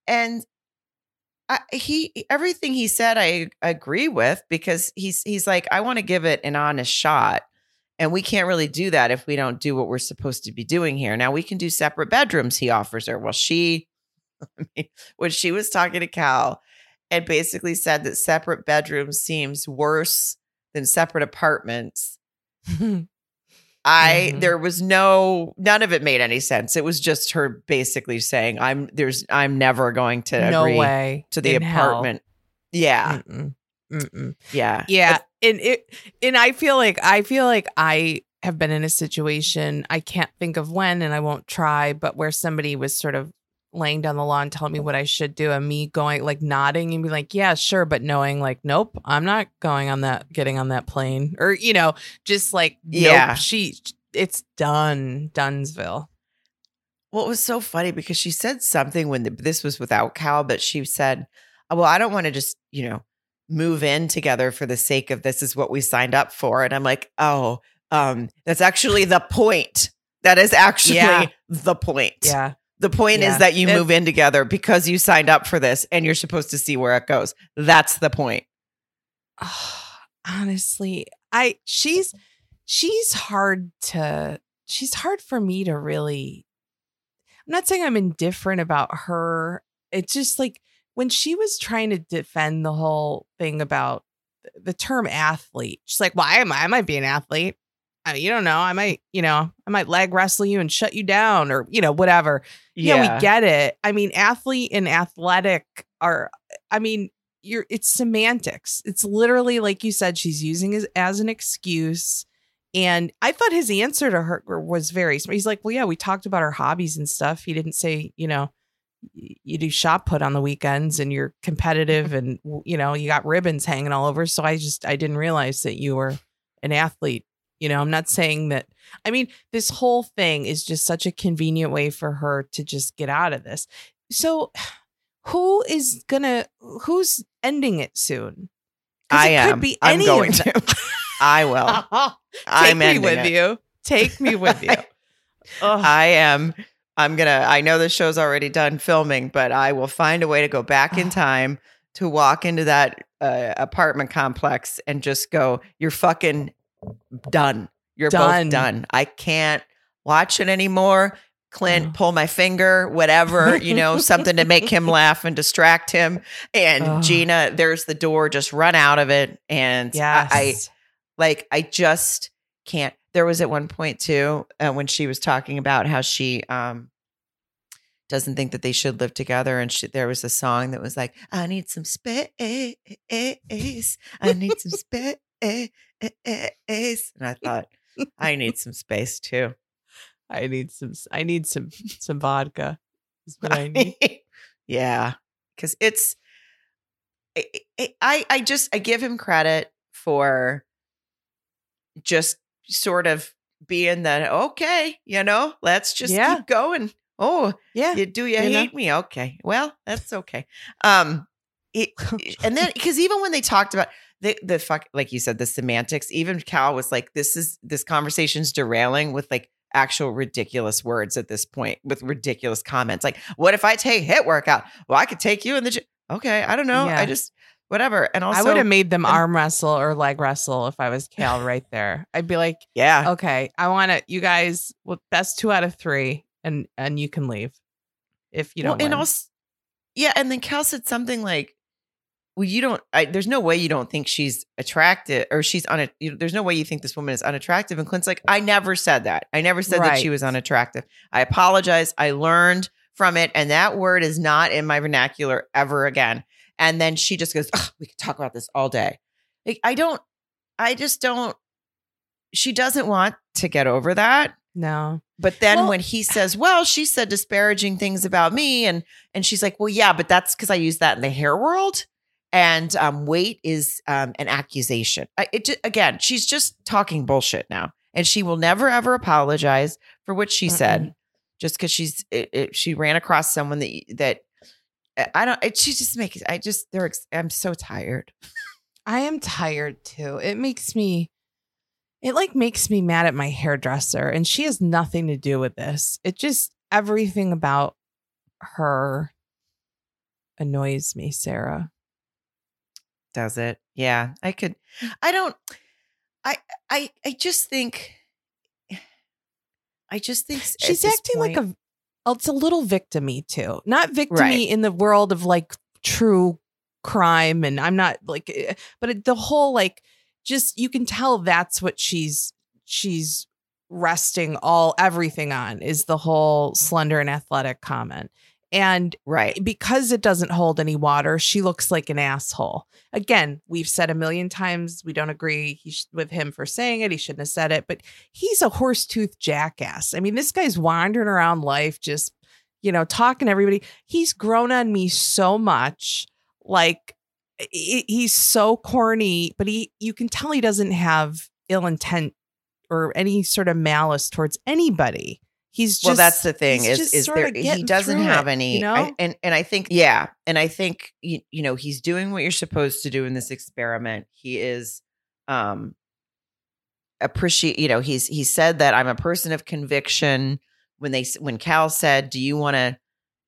and I, he everything he said I agree with because he's he's like I want to give it an honest shot and we can't really do that if we don't do what we're supposed to be doing here. Now we can do separate bedrooms, he offers her. Well, she, *laughs* when she was talking to Cal and basically said that separate bedrooms seems worse than separate apartments, *laughs* I, Mhm. there was no, none of it made any sense. It was just her basically saying, I'm, there's, I'm never going to no agree way to the in hell. apartment. Yeah. Mm-mm. Mm-mm. Yeah. Yeah, and it and I feel like I feel like I have been in a situation I can't think of when, and I won't try, but where somebody was sort of laying down the law and telling me what I should do, and me going like nodding and be like, "Yeah, sure," but knowing like, "Nope, I'm not going on that, getting on that plane," or you know, just like, Yeah. "Nope, she, it's done, Dunsville." Well, it was so funny because she said something when the, this was without Cal, but she said, "Oh, "Well, I don't want to just, you know, move in together for the sake of this is what we signed up for." And I'm like, "Oh, um, that's actually the point. That is actually Yeah. the point. Yeah, The point Yeah. is that you It- move in together because you signed up for this, and you're supposed to see where it goes. That's the point." *sighs* honestly i she's she's hard to she's hard for me to really i'm not saying i'm indifferent about her it's just like when she was trying to defend the whole thing about the term athlete, she's like, "Well, I, am, I might be an athlete. I mean, you don't know. I might, you know, I might leg wrestle you and shut you down, or you know, whatever. Yeah, we get it. I mean, athlete and athletic are. I mean, you're. It's semantics. It's literally like you said. She's using it as an excuse. And I thought his answer to her was very smart. He's like, "Well, yeah, we talked about our hobbies and stuff." He didn't say, you know, you do shot put on the weekends and you're competitive and you know you got ribbons hanging all over so i just i didn't realize that you were an athlete you know i'm not saying that i mean this whole thing is just such a convenient way for her to just get out of this. So *sighs* who is gonna who's ending it soon? I it am. could be i'm going to. *laughs* i will. *laughs* Take I'm me with it. you. Take me with you. *laughs* I am. I'm gonna. I know the show's already done filming, but I will find a way to go back in *sighs* time to walk into that uh, apartment complex and just go. You're fucking done. You're done. both done. I can't watch it anymore. Clint, pull my finger, whatever, you know, something to make him *laughs* laugh and distract him. And oh. Gina, there's the door, just run out of it. And yes. I, I, like, I just can't there was at one point too uh, when she was talking about how she um doesn't think that they should live together and she, there was a song that was like i need some space i need some *laughs* space Eh, eh, eh, and i *laughs* thought i need some space too i need some i need some *laughs* some vodka is what i need *laughs* yeah because it's I, I i just i give him credit for just sort of being that okay, you know, let's just yeah. keep going. Oh, yeah. You, do you, you hate know? me? Okay. Well, that's okay. Um, it, and then because even when they talked about the the fuck, like you said, the semantics, even Cal was like, "This is this conversation's derailing with like actual ridiculous words at this point, with ridiculous comments. Like, what if I take HIIT workout? Well, I could take you in the gym. Okay, I don't know. Yeah. I just whatever. And also, I would have made them arm wrestle or leg wrestle if I was Cal right there. I'd be like, yeah, okay, I want to. You guys, well, best two out of three, and and you can leave if you don't. Well, and also, yeah, and then Cal said something like, "Well, you don't. I, there's no way you don't think she's attractive, or she's on it. There's no way you think this woman is unattractive." And Clint's like, "I never said that. I never said right. that she was unattractive. I apologize. I learned." From it, and that word is not in my vernacular ever again. And then she just goes, oh, we could talk about this all day. Like, I don't, I just don't, she doesn't want to get over that. No. But then well, when he says, "Well, she said disparaging things about me," and and she's like, "Well, yeah, but that's because I use that in the hair world, and um, weight is um, an accusation." I, it again, she's just talking bullshit now, and she will never ever apologize for what she uh-uh. said, just because she's it, it, she ran across someone that that I don't. It, she just makes. I just. They're. I'm so tired. I am tired too. It makes me. It like makes me mad at my hairdresser, and she has nothing to do with this. It just everything about her annoys me, Sarah. Does it? Yeah, I could. I don't. I. I. I just think. I just think she's acting point, like a it's a little victimy too. Not victimy right. in the world of like true crime and I'm not like eh, but it, the whole like just you can tell that's what she's she's resting all everything on is the whole slender and athletic comment. And right because it doesn't hold any water, she looks like an asshole. Again, we've said a million times we don't agree sh- with him for saying it. He shouldn't have said it, but he's a horse tooth jackass. I mean, this guy's wandering around life just, you know, talking to everybody. He's grown on me so much. Like he's so corny, but he you can tell he doesn't have ill intent or any sort of malice towards anybody. He's just, well. That's the thing is is there he doesn't have it, any, you know? I, and and I think yeah, and I think you, you know he's doing what you're supposed to do in this experiment. He is um appreciate you know he's he said that I'm a person of conviction. When they when Cal said, "Do you want to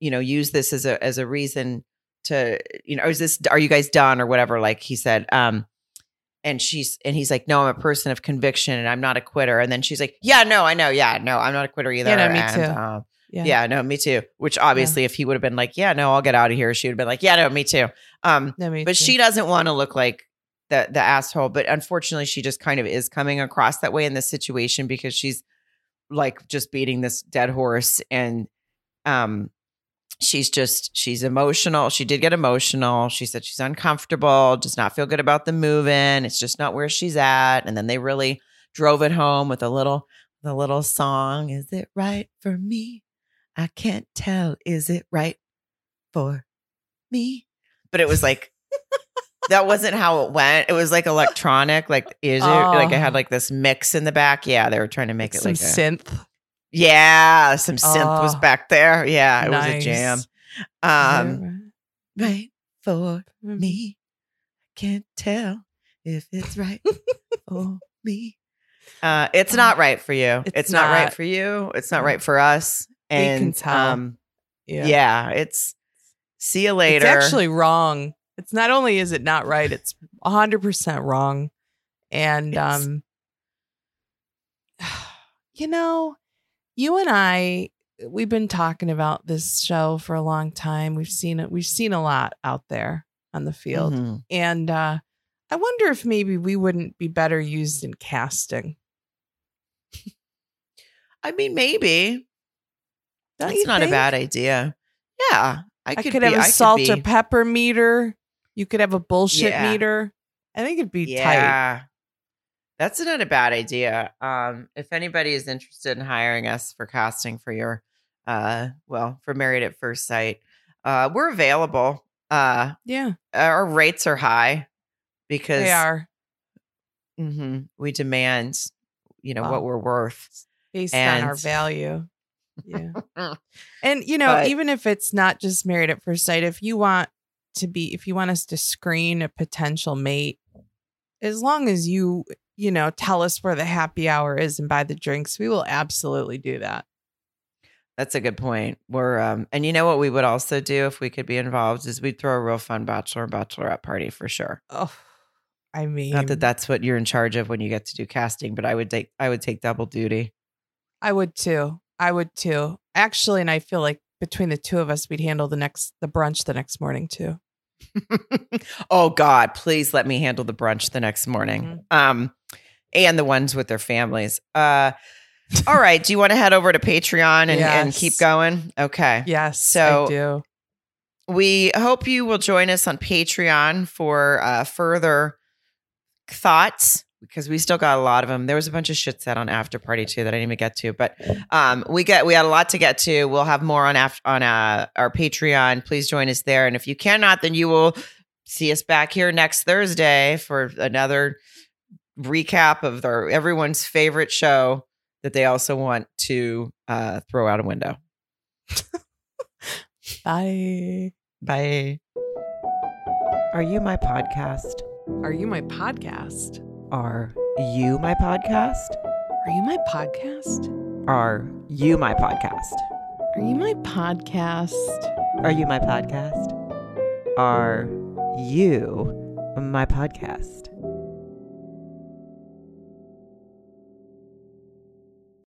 you know use this as a as a reason to you know is this are you guys done or whatever?" Like he said, um and she's and he's like no i'm a person of conviction and i'm not a quitter and then she's like yeah no i know yeah no i'm not a quitter either yeah, no, me and, too. Um, Yeah. Yeah, no, me too. Which obviously, if he would have been like, "Yeah, no, I'll get out of here," she would have been like, "Yeah, no, me too." Um, No, me but too. she doesn't want to look like the the asshole. But unfortunately, she just kind of is coming across that way in this situation because she's like just beating this dead horse, and um, she's just she's emotional. She did get emotional. She said she's uncomfortable, does not feel good about the move-in. It's just not where she's at. And then they really drove it home with a little the little song. Is it right for me? I can't tell. Is it right for me? But it was like that wasn't how it went. It was like electronic. Like is it like i had Oh. like this mix in the back? Yeah, they were trying to make it some like a, synth. Yeah, some synth was Oh. back there. Yeah, it was a jam. Um, right? for me. Can't tell if it's right *laughs* for me. Uh, it's not right for you. It's, It's not, right for you. It's not right for us. can And tell. um, yeah. it's see you later. It's actually wrong. It's not only is it not right, it's 100% wrong. And It's- um *sighs* you know, you and I we've been talking about this show for a long time. We've seen it. We've seen a lot out there on the field. Mhm. And uh I wonder if maybe we wouldn't be better used in casting. I mean, maybe Don't that's not a bad idea. Yeah, I I could, could, be, have a I could salt or pepper meter. You could have a bullshit Yeah. meter. I think it'd be tight. That's not a bad idea. Um, if anybody is interested in hiring us for casting for your uh well, for Married at First Sight, uh, we're available. Uh Yeah, our rates are high because they are mhm, we demand, you know, Wow. what we're worth. based on our value. Yeah. *laughs* And you know, But- even if it's not just married at first sight, if you want to be if you want us to screen a potential mate, as long as you, you know, tell us where the happy hour is and buy the drinks, we will absolutely do that. That's a good point. We're um and you know what we would also do if we could be involved is we'd throw a real fun bachelor and bachelorette party for sure. Oh, I mean, Not that that's what you're in charge of when you get to do casting, but I would take I would take double duty. I would too. I would too. Actually, and I feel like between the two of us, we'd handle the next the brunch the next morning too. *laughs* oh God, please let me handle the brunch the next morning. Mm-hmm. Um, and the ones with their families. Uh, all right. Do you want to head over to Patreon and, and keep going? Okay. Yes, So- I do. We hope you will join us on Patreon for uh, further thoughts because we still got a lot of them. There was a bunch of shit said on after party too that I didn't even get to, but um, we get we had a lot to get to. We'll have more on af- on uh, our Patreon. Please join us there, and if you cannot, then you will see us back here next Thursday for another recap of their everyone's favorite show that they also want to uh, throw out a window. *laughs* Bye. Bye. Are you my podcast? Are you my podcast? Are you my podcast? Are you my podcast? Are you my podcast? Are you my podcast? Are you my podcast? Are you my podcast?